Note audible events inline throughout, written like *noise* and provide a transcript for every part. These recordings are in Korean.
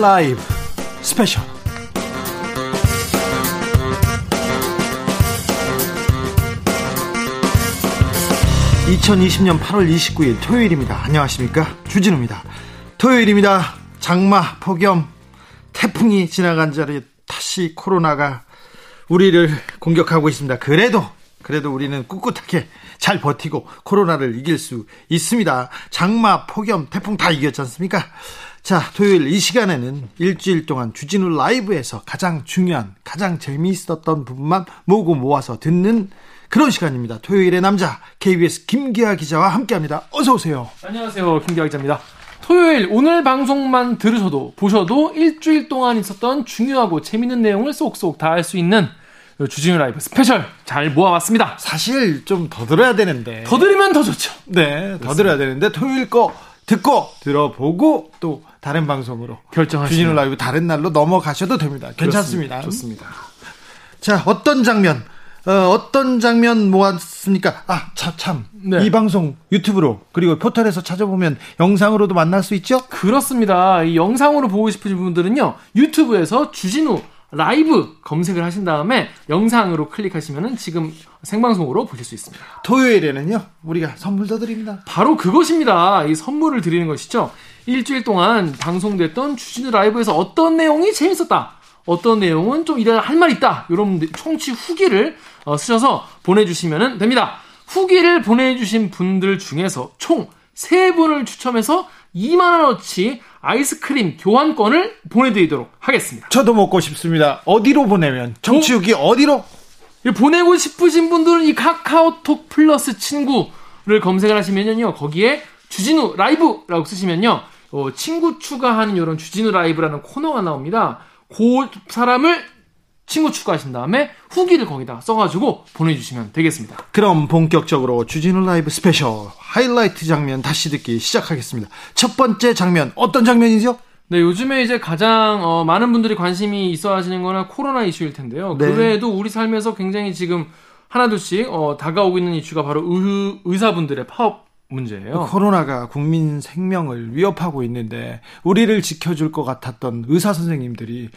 라이브 스페셜 2020년 8월 29일 토요일입니다. 안녕하십니까? 주진우입니다. 토요일입니다. 장마, 폭염, 태풍이 지나간 자리에 다시 코로나가 우리를 공격하고 있습니다. 그래도 그래도 우리는 꿋꿋하게 잘 버티고 코로나를 이길 수 있습니다. 장마, 폭염, 태풍 다 이겼지 않습니까? 자, 토요일 이 시간에는 일주일 동안 주진우 라이브에서 가장 중요한, 가장 재미있었던 부분만 모으고 모아서 듣는 그런 시간입니다. 토요일의 남자 KBS 김기화 기자와 함께합니다. 어서 오세요. 안녕하세요. 김기화 기자입니다. 토요일 오늘 방송만 들으셔도 보셔도 일주일 동안 있었던 중요하고 재밌는 내용을 쏙쏙 다 알 수 있는 주진우 라이브 스페셜 잘 모아봤습니다. 사실 좀 더 들어야 되는데. 더 들으면 더 좋죠. 네, 더 들어야 되는데 토요일 거 듣고 들어보고 또 다른 방송으로 결정하시면 주진우 라이브 다른 날로 넘어가셔도 됩니다. 괜찮습니다. 좋습니다. 자, 어떤 장면 어, 떤 장면 모았습니까? 아, 참, 참. 네. 이 방송 유튜브로 그리고 포털에서 찾아보면 영상으로도 만날 수 있죠? 그렇습니다. 이 영상으로 보고 싶으신 분들은요. 유튜브에서 주진우 라이브 검색을 하신 다음에 영상으로 클릭하시면 지금 생방송으로 보실 수 있습니다. 토요일에는요, 우리가 선물 더 드립니다. 바로 그것입니다. 이 선물을 드리는 것이죠. 일주일 동안 방송됐던 주진우 라이브에서 어떤 내용이 재밌었다. 어떤 내용은 좀 이래 할말 있다. 이런 청취 후기를 어, 쓰셔서 보내주시면 됩니다. 후기를 보내주신 분들 중에서 총 3분을 추첨해서 2만원어치 아이스크림 교환권을 보내드리도록 하겠습니다. 저도 먹고 싶습니다. 어디로 보내면? 청취 후기 어디로? 보내고 싶으신 분들은 이 카카오톡 플러스 친구를 검색을 하시면요. 거기에 주진우 라이브라고 쓰시면요. 어, 친구 추가하는 이런 주진우 라이브라는 코너가 나옵니다. 그 사람을 친구 추가하신 다음에 후기를 거기다 써가지고 보내주시면 되겠습니다. 그럼 본격적으로 주진우 라이브 스페셜 하이라이트 장면 다시 듣기 시작하겠습니다. 첫 번째 장면 어떤 장면이죠? 네, 요즘에 이제 가장 어, 많은 분들이 관심이 있어 하시는 거는 코로나 이슈일 텐데요. 네. 그 외에도 우리 삶에서 굉장히 지금 하나둘씩 어, 다가오고 있는 이슈가 바로 의, 의사분들의 파업 문제예요. 코로나가 국민 생명을 위협하고 있는데 우리를 지켜줄 것 같았던 의사 선생님들이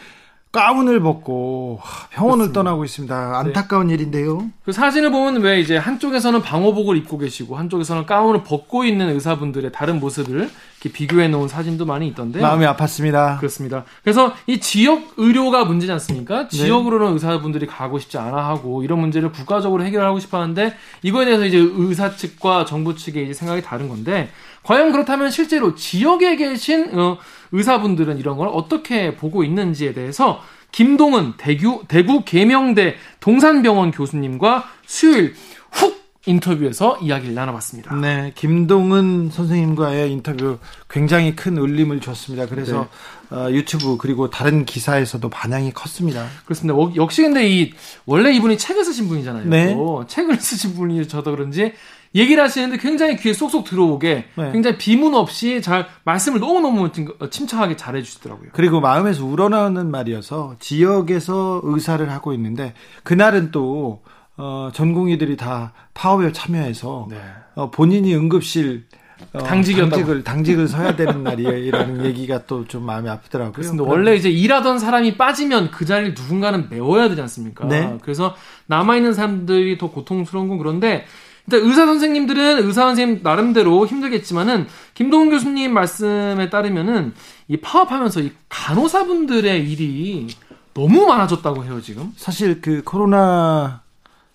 가운을 벗고 병원을 그렇습니다. 떠나고 있습니다. 안타까운 네. 일인데요. 그 사진을 보면 왜 이제 한쪽에서는 방호복을 입고 계시고 한쪽에서는 가운을 벗고 있는 의사분들의 다른 모습을 이렇게 비교해 놓은 사진도 많이 있던데 마음이 아팠습니다. 그렇습니다. 그래서 이 지역 의료가 문제지 않습니까? 네. 지역으로는 의사분들이 가고 싶지 않아 하고 이런 문제를 국가적으로 해결하고 싶어 하는데 이거에 대해서 이제 의사 측과 정부 측의 이제 생각이 다른 건데 과연 그렇다면 실제로 지역에 계신 어, 의사분들은 이런 걸 어떻게 보고 있는지에 대해서 김동은 대구, 대구 계명대 동산병원 교수님과 수요일 훅 인터뷰에서 이야기를 나눠봤습니다. 네, 김동은 선생님과의 인터뷰 굉장히 큰 울림을 줬습니다. 그래서 네. 어, 유튜브 그리고 다른 기사에서도 반향이 컸습니다. 그렇습니다. 역시 근데 이 원래 이분이 책을 쓰신 분이잖아요. 네. 책을 *laughs* 쓰신 분이 저도 그런지 얘기를 하시는데 굉장히 귀에 쏙쏙 들어오게 네. 굉장히 비문 없이 잘 말씀을 너무너무 침착하게 잘 해주시더라고요. 그리고 마음에서 우러나오는 말이어서 지역에서 의사를 하고 있는데 그날은 또 어, 전공의들이 다 파업에 참여해서 네. 어, 본인이 응급실 어, 당직을 당직을 서야 되는 날이라는 *laughs* 얘기가 또 좀 마음이 아프더라고요. 그렇습니다. 원래 이제 일하던 사람이 빠지면 그 자리를 누군가는 메워야 되지 않습니까? 네. 그래서 남아 있는 사람들이 더 고통스러운 건 그런데 일단 의사 선생님들은 의사 선생님 나름대로 힘들겠지만은 김동훈 교수님 말씀에 따르면은 이 파업하면서 이 간호사분들의 일이 너무 많아졌다고 해요 지금. 사실 그 코로나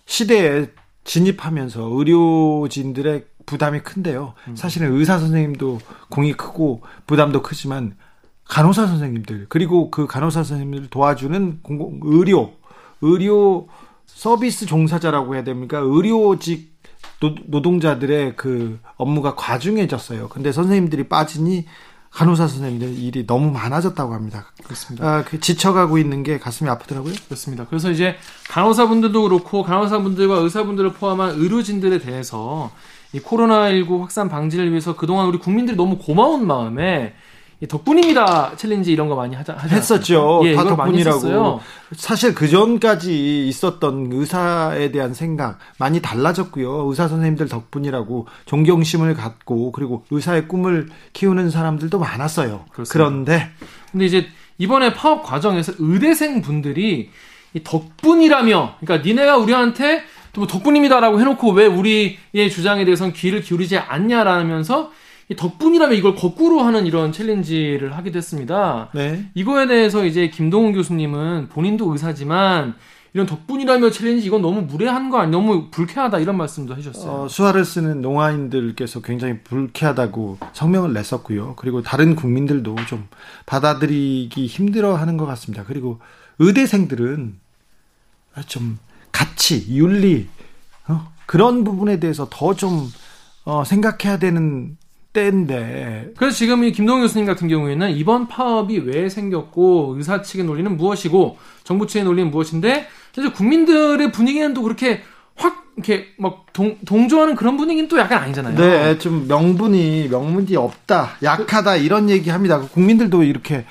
시대에 진입하면서 의료진들의 부담이 큰데요. 음. 사실은 의사 선생님도 공이 크고 부담도 크지만 간호사 선생님들 그리고 그 간호사 선생님들 도와주는 공공 의료 의료 서비스 종사자라고 해야 됩니까? 의료직 노, 동자들의그 업무가 과중해졌어요. 근데 선생님들이 빠지니 간호사 선생님들 일이 너무 많아졌다고 합니다. 그렇습니다. 아, 그 지쳐가고 있는 게 가슴이 아프더라고요. 그렇습니다. 그래서 이제 간호사분들도 그렇고 간호사분들과 의사분들을 포함한 의료진들에 대해서 이 코로나19 확산 방지를 위해서 그동안 우리 국민들이 너무 고마운 마음에 덕분입니다 챌린지 이런 거 많이 하자 했었죠. 예, 다 덕분이라고. 사실 그 전까지 있었던 의사에 대한 생각 많이 달라졌고요. 의사 선생님들 덕분이라고 존경심을 갖고 그리고 의사의 꿈을 키우는 사람들도 많았어요. 그렇습니다. 그런데 근데 이제 이번에 파업 과정에서 의대생 분들이 덕분이라며, 그러니까 니네가 우리한테 뭐 덕분입니다라고 해놓고 왜 우리의 주장에 대해서는 귀를 기울이지 않냐라면서 덕분이라며 이걸 거꾸로 하는 이런 챌린지를 하게 됐습니다. 네. 이거에 대해서 이제 김동은 교수님은 본인도 의사지만 이런 덕분이라며 챌린지 이건 너무 무례한 거 아니 너무 불쾌하다 이런 말씀도 해주셨어요. 어, 수화를 쓰는 농아인들께서 굉장히 불쾌하다고 성명을 냈었고요. 그리고 다른 국민들도 좀 받아들이기 힘들어하는 것 같습니다. 그리고 의대생들은 좀 가치, 윤리 어? 그런 부분에 대해서 더좀 어, 생각해야 되는 때인데. 그래서 지금 이 김동현 교수님 같은 경우에는 이번 파업이 왜 생겼고 의사 측의 논리는 무엇이고 정부 측의 논리는 무엇인데 사실 국민들의 분위기는 또 그렇게 확 이렇게 막 동, 동조하는 그런 분위기는 또 약간 아니잖아요. 네, 좀 명분이 명분이 없다, 약하다 이런 얘기합니다. 국민들도 이렇게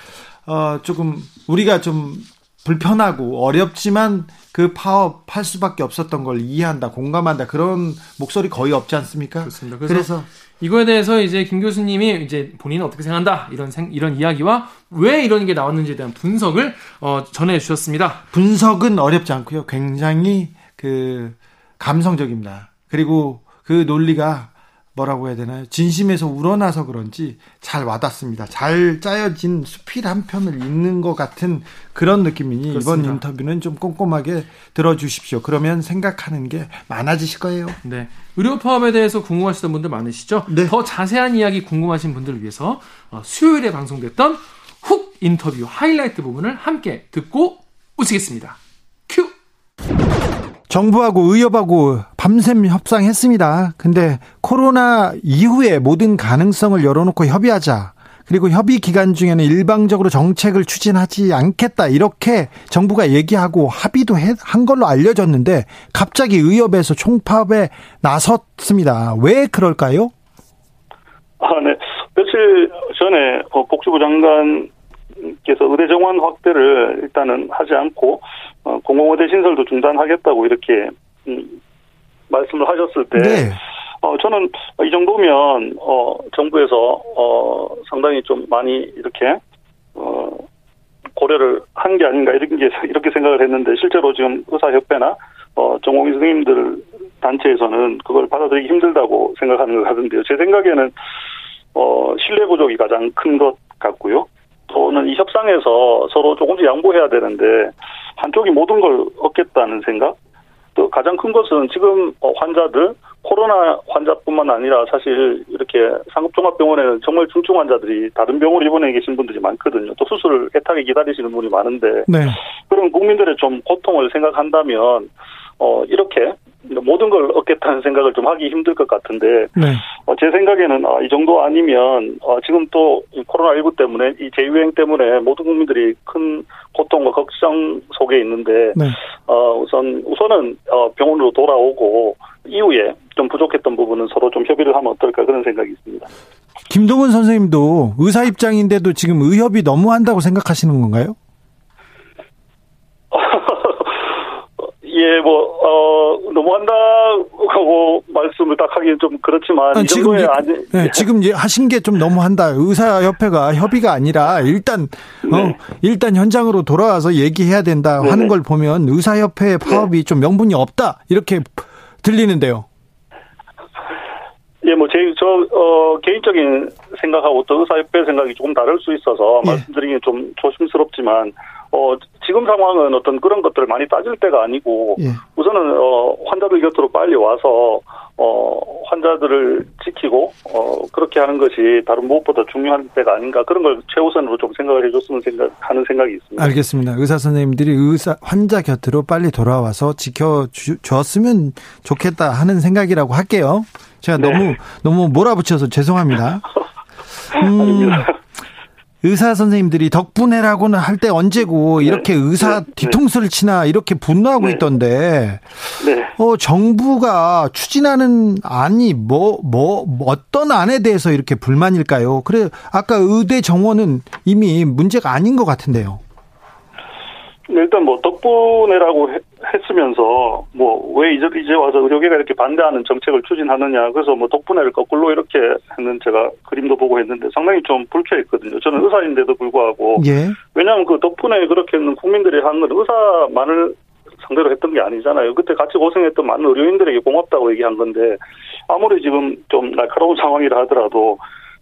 어 조금 우리가 좀 불편하고 어렵지만 그 파업할 수밖에 없었던 걸 이해한다, 공감한다 그런 목소리 거의 없지 않습니까? 그렇습니다. 그래서, 그래서 이거에 대해서 이제 김 교수님이 이제 본인은 어떻게 생각한다 이런 생, 이런 이야기와 왜 이런 게 나왔는지에 대한 분석을 어, 전해 주셨습니다. 분석은 어렵지 않고요. 굉장히 그 감성적입니다. 그리고 그 논리가 뭐라고 해야 되나요? 진심에서 우러나서 그런지 잘 와닿습니다. 잘 짜여진 수필 한 편을 읽는 것 같은 그런 느낌이니 그렇습니다. 이번 인터뷰는 좀 꼼꼼하게 들어주십시오. 그러면 생각하는 게 많아지실 거예요. 네. 의료 파업에 대해서 궁금하시던 분들 많으시죠? 네. 더 자세한 이야기 궁금하신 분들을 위해서 어, 수요일에 방송됐던 훅 인터뷰 하이라이트 부분을 함께 듣고 오시겠습니다. 큐! 정부하고 의협하고 밤샘 협상했습니다. 근데 코로나 이후에 모든 가능성을 열어놓고 협의하자. 그리고 협의 기간 중에는 일방적으로 정책을 추진하지 않겠다. 이렇게 정부가 얘기하고 합의도 한 걸로 알려졌는데 갑자기 의협에서 총파업에 나섰습니다. 왜 그럴까요? 아, 네. 며칠 전에 어, 복지부 장관 께서 의대 정원 확대를 일단은 하지 않고 어, 공공의대 신설도 중단하겠다고 이렇게 음, 말씀을 하셨을 때 네. 어, 저는 이 정도면 어, 정부에서 어, 상당히 좀 많이 이렇게 어, 고려를 한 게 아닌가 이렇게 *laughs* 이렇게 생각을 했는데 실제로 지금 의사협회나 어, 전공의 선생님들 단체에서는 그걸 받아들이기 힘들다고 생각하는 것 같은데요. 제 생각에는 어, 신뢰 부족이 가장 큰 것 같고요. 또는 이 협상에서 서로 조금씩 양보해야 되는데 한쪽이 모든 걸 얻겠다는 생각. 또 가장 큰 것은 지금 어, 환자들 코로나 환자뿐만 아니라 사실 이렇게 상급종합병원에는 정말 중증 환자들이 다른 병원으로 입원해 계신 분들이 많거든요. 또 수술 애타게 기다리시는 분이 많은데 네. 그런 국민들의 좀 고통을 생각한다면 어 이렇게 모든 걸 얻겠다는 생각을 좀 하기 힘들 것 같은데 네. 어, 제 생각에는 어, 이 정도 아니면 어, 지금 또 코로나19 때문에 이 재유행 때문에 모든 국민들이 큰 고통과 걱정 속에 있는데 네. 어, 우선 우선은 어, 병원으로 돌아오고 이후에 좀 부족했던 부분은 서로 좀 협의를 하면 어떨까 그런 생각이 있습니다. 김동훈 선생님도 의사 입장인데도 지금 의협이 너무한다고 생각하시는 건가요? *laughs* 예, 뭐, 어, 너무한다고 말씀을 딱 하기는 좀 그렇지만. 아니, 지금, 이제, 아니, 네, 지금 이제 하신 게 좀 너무한다. 의사협회가 협의가 아니라 일단, 어, 네. 어, 일단 현장으로 돌아와서 얘기해야 된다 하는 걸 보면 의사협회 파업이 네. 좀 명분이 없다. 이렇게 들리는데요. 예, 뭐, 제, 저, 어, 개인적인 생각하고 또 의사협회 생각이 조금 다를 수 있어서 예. 말씀드리기 좀 조심스럽지만, 어, 지금 상황은 어떤 그런 것들을 많이 따질 때가 아니고, 예. 우선은, 어, 환자들 곁으로 빨리 와서, 어, 환자들을 지키고, 어, 그렇게 하는 것이 다른 무엇보다 중요한 때가 아닌가, 그런 걸 최우선으로 좀 생각을 해줬으면 생각, 하는 생각이 있습니다. 알겠습니다. 의사 선생님들이 의사, 환자 곁으로 빨리 돌아와서 지켜주었으면 좋겠다 하는 생각이라고 할게요. 제가 네. 너무, 너무 몰아붙여서 죄송합니다. *laughs* 음, 의사 선생님들이 덕분에라고는 할 때 언제고 네. 이렇게 네. 의사 네. 뒤통수를 치나 이렇게 분노하고 네. 있던데 네. 어 정부가 추진하는 안이 뭐뭐 뭐, 어떤 안에 대해서 이렇게 불만일까요? 그래 아까 의대 정원은 이미 문제가 아닌 것 같은데요. 일단 뭐 덕분에라고 했으면서 뭐 왜 이제 이제 와서 의료계가 이렇게 반대하는 정책을 추진하느냐 그래서 뭐 덕분에를 거꾸로 이렇게 했는 제가 그림도 보고 했는데 상당히 좀 불쾌했거든요. 저는 의사인데도 불구하고 예. 왜냐하면 그 덕분에 그렇게 했는 국민들이 하는 건 의사만을 상대로 했던 게 아니잖아요. 그때 같이 고생했던 많은 의료인들에게 고맙다고 얘기한 건데 아무리 지금 좀 날카로운 상황이라 하더라도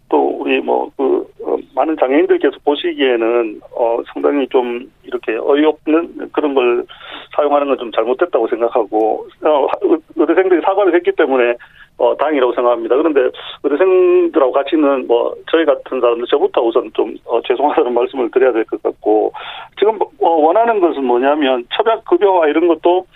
또 우리 뭐그 어, 많은 장애인들께서 보시기에는 어 상당히 좀 이렇게 어이없는 그런 걸 사용하는 건 좀 잘못됐다고 생각하고 어 의대생들이 사과를 했기 때문에 어 다행이라고 생각합니다. 그런데 의대생들하고 같이는 뭐 저희 같은 사람들 저부터 우선 좀 어, 죄송하다는 *laughs* 말씀을 드려야 될 것 같고 지금 어, 원하는 것은 뭐냐면 처약 급여와 이런 것도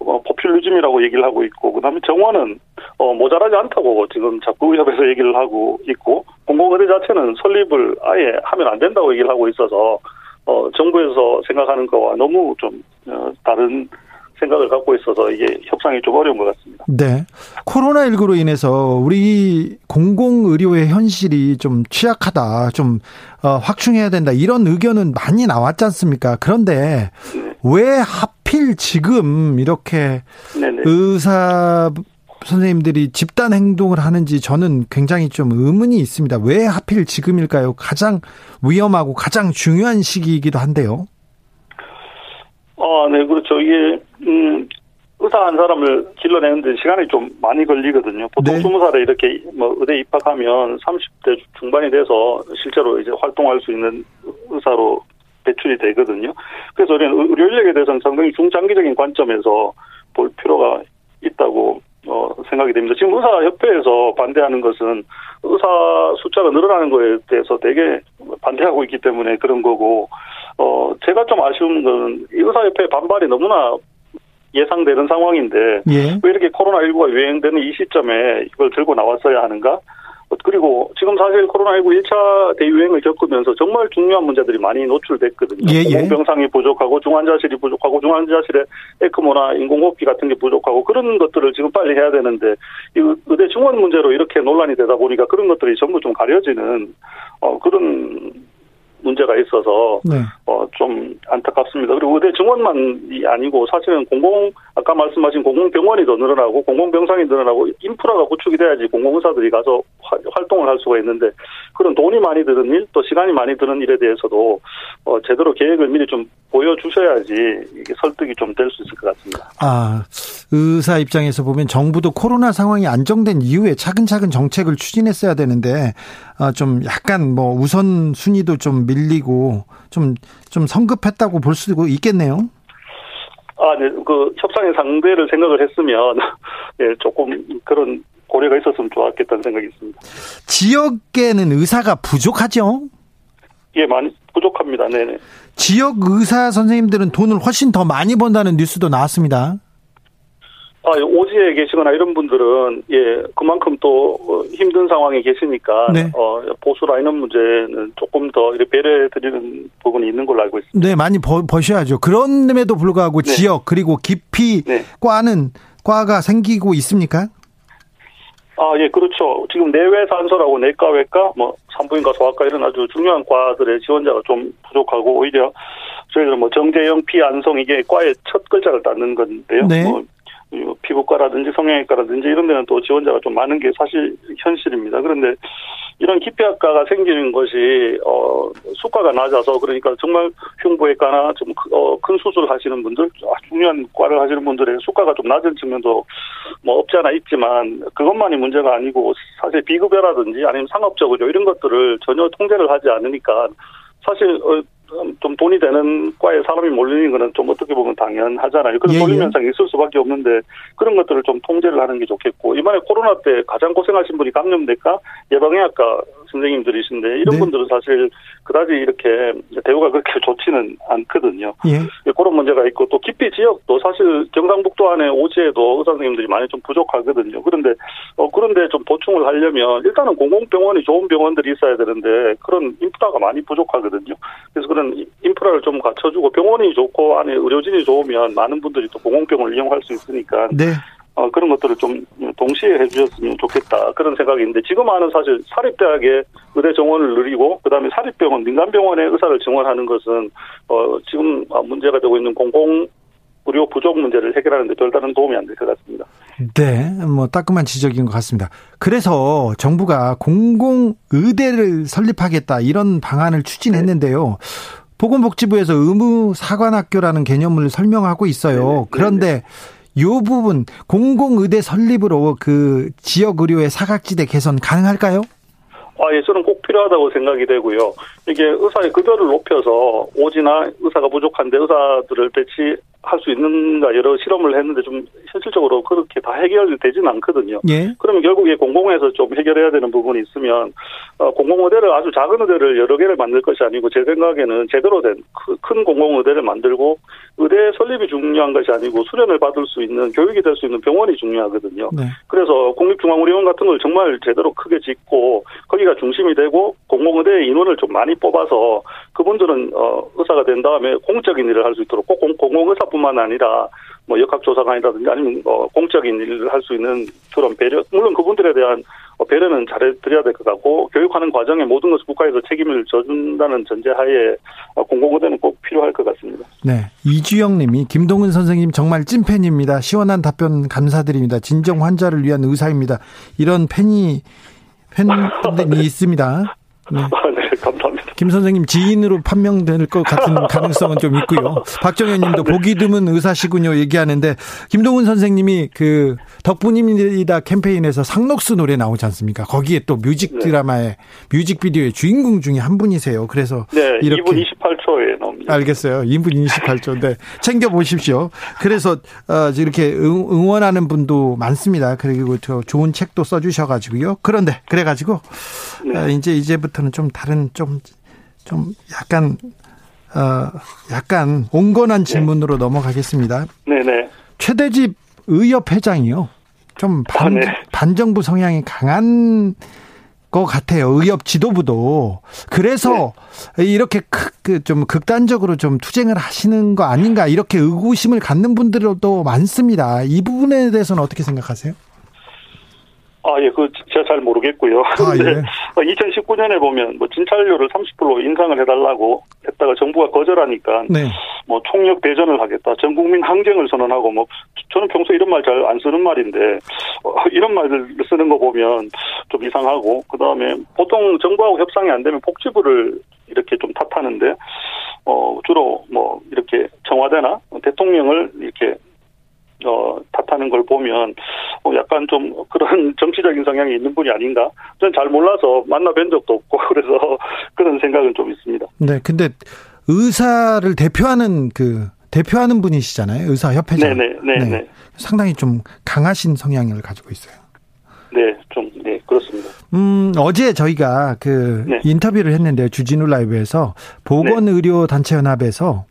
어, 포퓰리즘이라고 얘기를 하고 있고 그다음에 정원은 어, 모자라지 않다고 지금 자꾸 의협에서 얘기를 하고 있고 공공의대 자체는 설립을 아예 하면 안 된다고 얘기를 하고 있어서 어, 정부에서 생각하는 거와 너무 좀 어, 다른 생각을 갖고 있어서 이게 협상이 좀 어려운 것 같습니다. 네. 코로나19로 인해서 우리 공공의료의 현실이 좀 취약하다, 좀, 어, 확충해야 된다, 이런 의견은 많이 나왔지 않습니까? 그런데 네. 왜 하필 지금 이렇게 네네. 의사 선생님들이 집단 행동을 하는지 저는 굉장히 좀 의문이 있습니다. 왜 하필 지금일까요? 가장 위험하고 가장 중요한 시기이기도 한데요. 아, 네, 그렇죠. 이게, 음, 의사 한 사람을 길러내는데 시간이 좀 많이 걸리거든요. 보통 네. 20살에 이렇게 뭐 의대 입학하면 30대 중반이 돼서 실제로 이제 활동할 수 있는 의사로 배출이 되거든요. 그래서 우리는 의료 인력에 대해서는 상당히 중장기적인 관점에서 볼 필요가 있다고 어, 생각이 됩니다. 지금 의사협회에서 반대하는 것은 의사 숫자가 늘어나는 거에 대해서 되게 반대하고 있기 때문에 그런 거고, 어, 제가 좀 아쉬운 건 의사협회 반발이 너무나 예상되는 상황인데, 예. 왜 이렇게 코로나19가 유행되는 이 시점에 이걸 들고 나왔어야 하는가? 그리고 지금 사실 코로나19 1차 대유행을 겪으면서 정말 중요한 문제들이 많이 노출됐거든요. 예, 예. 공병상이 부족하고 중환자실이 부족하고 중환자실에 에크모나 인공호흡기 같은 게 부족하고 그런 것들을 지금 빨리 해야 되는데 이 의대 증원 문제로 이렇게 논란이 되다 보니까 그런 것들이 전부 좀 가려지는 어 그런 문제가 있어서 네. 어좀 안타깝습니다. 그리고 의대 증원만이 아니고 사실은 공공 아까 말씀하신 공공병원이 더 늘어나고 공공병상이 늘어나고 인프라가 구축이 돼야지 공공의사들이 가서 활동을 할 수가 있는데 그런 돈이 많이 드는 일 또 시간이 많이 드는 일에 대해서도 어 제대로 계획을 미리 좀 보여주셔야지 이게 설득이 좀 될 수 있을 것 같습니다. 아 의사 입장에서 보면 정부도 코로나 상황이 안정된 이후에 차근차근 정책을 추진했어야 되는데 어, 좀 약간 뭐 우선 순위도 좀 밀리고 좀좀 성급했다고 볼 수도 있겠네요. 아, 네. 그 협상의 상대를 생각을 했으면 *laughs* 예, 조금 그런 고려가 있었으면 좋았겠다는 생각이 있습니다. 지역에는 의사가 부족하죠? 예, 많이 부족합니다. 네네. 지역 의사 선생님들은 돈을 훨씬 더 많이 번다는 뉴스도 나왔습니다. 아, 오지에 계시거나 이런 분들은 예 그만큼 또 어, 힘든 상황에 계시니까 네. 어 보수라 이런 문제는 조금 더 배려해 드리는 부분이 있는 걸로 알고 있습니다. 네, 많이 버, 버셔야죠. 그런데도 불구하고 네. 지역 그리고 깊이 네. 과는 과가 생기고 있습니까? 아, 예, 그렇죠. 지금 내외 산소라고 내과, 외과, 뭐 산부인과, 소아과 이런 아주 중요한 과들의 지원자가 좀 부족하고 오히려 저희들은 뭐 정재영, 피안성 이게 과의 첫 글자를 땄는 건데요. 네. 뭐 피부과라든지 성형외과라든지 이런 데는 또 지원자가 좀 많은 게 사실 현실입니다. 그런데 이런 기피학과가 생기는 것이 어 수가가 낮아서 그러니까 정말 흉부외과나 좀큰 어, 수술 하시는 분들 중요한 과를 하시는 분들의 수가가 좀 낮은 측면도 뭐 없지 않아 있지만 그것만이 문제가 아니고 사실 비급여라든지 아니면 상업적으로 이런 것들을 전혀 통제를 하지 않으니까 사실 어, 좀 돈이 되는 과에 사람이 몰리는 거는 좀 어떻게 보면 당연하잖아요. 그런 예, 몰림 예. 현상이 있을 수밖에 없는데 그런 것들을 좀 통제를 하는 게 좋겠고 이번에 코로나 때 가장 고생하신 분이 감염내과 예방의학과 선생님들이신데 이런 네. 분들은 사실 그다지 이렇게 대우가 그렇게 *laughs* 좋지는 않거든요. 예. 예. 그런 문제가 있고 또 깊이 지역도 사실 경상북도 안에 오지에도 의사 선생님들이 많이 좀 부족하거든요. 그런데 어 그런데 좀 보충을 하려면 일단은 공공병원이 좋은 병원들이 있어야 되는데 그런 인프라가 많이 부족하거든요. 그래서 그런 인프라를 좀 갖춰주고 병원이 좋고 안에 의료진이 좋으면 많은 분들이 또 공공병원을 이용할 수 있으니까 네. 어, 그런 것들을 좀 동시에 해주셨으면 좋겠다 그런 생각인데 지금 하는 사실 사립대학의 의대 정원을 늘리고 그다음에 사립병원 민간병원의 의사를 증원하는 것은 어, 지금 문제가 되고 있는 공공 의료 부족 문제를 해결하는데 별다른 도움이 안 될 것 같습니다. 네, 뭐 따끔한 지적인 것 같습니다. 그래서 정부가 공공 의대를 설립하겠다 이런 방안을 추진했는데요. 보건복지부에서 의무 사관학교라는 개념을 설명하고 있어요. 네네, 그런데 네네. 요 부분 공공의대 설립으로 그 지역 의료의 사각지대 개선 가능할까요? 아, 예, 저는 꼭 필요하다고 생각이 되고요. 이게 의사의 급여를 높여서 오지나 의사가 부족한데 의사들을 배치 할 수 있는가 여러 실험을 했는데 좀 현실적으로 그렇게 다 해결되지는 않거든요. 예. 그러면 결국에 공공에서 좀 해결해야 되는 부분이 있으면 어, 공공 의대를 아주 작은 의대를 여러 개를 만들 것이 아니고 제 생각에는 제대로 된 큰 공공 의대를 만들고 의대 설립이 중요한 것이 아니고 수련을 받을 수 있는 교육이 될 수 있는 병원이 중요하거든요. 네. 그래서 국립중앙의료원 같은 걸 정말 제대로 크게 짓고 거기가 중심이 되고 공공 의대 인원을 좀 많이 뽑아서 그분들은 어, 의사가 된 다음에 공적인 일을 할 수 있도록 꼭 공공 의사 뿐만 아니라 뭐 역학조사관이라든지 아니면 뭐 공적인 일을 할 수 있는 그런 배려 물론 그분들에 대한 배려는 잘해드려야 될 것 같고 교육하는 과정에 모든 것을 국가에서 책임을 져준다는 전제하에 공공의대는 꼭 필요할 것 같습니다. 네, 이주영님이 김동은 선생님 정말 찐팬입니다. 시원한 답변 감사드립니다. 진정 환자를 위한 의사입니다. 이런 팬이 팬분들이 *laughs* 있습니다. 네. 아, 네, 감사합니다. 김 선생님 지인으로 판명될 것 같은 *laughs* 가능성은 좀 있고요. 박정현 님도 네. 보기 드문 의사시군요 얘기하는데 김동훈 선생님이 그 덕분입니다 캠페인에서 상록수 노래 나오지 않습니까? 거기에 또 뮤직 네. 드라마의 네. 뮤직 비디오의 주인공 중에 한 분이세요. 그래서 네, 이렇게 2분 28초에 나옵니다. 알겠어요. 2분 28초인데 챙겨 보십시오. 그래서 어, 이렇게 응원하는 분도 많습니다. 그리고 저 좋은 책도 써 주셔 가지고요. 그런데 그래 가지고 네. 어, 이제 이제부터는 좀 다른 좀 좀 약간 어 약간 온건한 네. 질문으로 네. 넘어가겠습니다. 네네. 최대집 의협 회장이요. 좀 반, 아, 네. 반정부 성향이 강한 것 같아요. 의협 지도부도. 그래서 네. 이렇게 그 좀 극단적으로 좀 투쟁을 하시는 거 아닌가 이렇게 의구심을 갖는 분들도 많습니다. 이 부분에 대해서는 어떻게 생각하세요? 아, 예, 그, 제가 잘 모르겠고요. 아, *laughs* 예. 2019년에 보면, 뭐, 진찰료를 30% 인상을 해달라고 했다가 정부가 거절하니까, 네. 뭐, 총력 대전을 하겠다. 전 국민 항쟁을 선언하고, 뭐, 저는 평소 이런 말 잘 안 쓰는 말인데, 어, *laughs* 이런 말을 쓰는 거 보면 좀 이상하고, 그 다음에 보통 정부하고 협상이 안 되면 복지부를 이렇게 좀 탓하는데, 어, 주로 뭐, 이렇게 청와대나 대통령을 이렇게 어, 탓하는 걸 보면 어, 약간 좀 그런 *laughs* 정치적인 성향이 있는 분이 아닌가? 저는 잘 몰라서 만나 뵌 적도 없고 *laughs* 그래서 그런 생각은 좀 있습니다. 네, 근데 의사를 대표하는 그 대표하는 분이시잖아요. 의사 협회장. 네네, 네, 네, 네. 상당히 좀 강하신 성향을 가지고 있어요. 네. 음, 어제 저희가 그 네. 인터뷰를 했는데요. 주진우 라이브에서 보건의료단체연합에서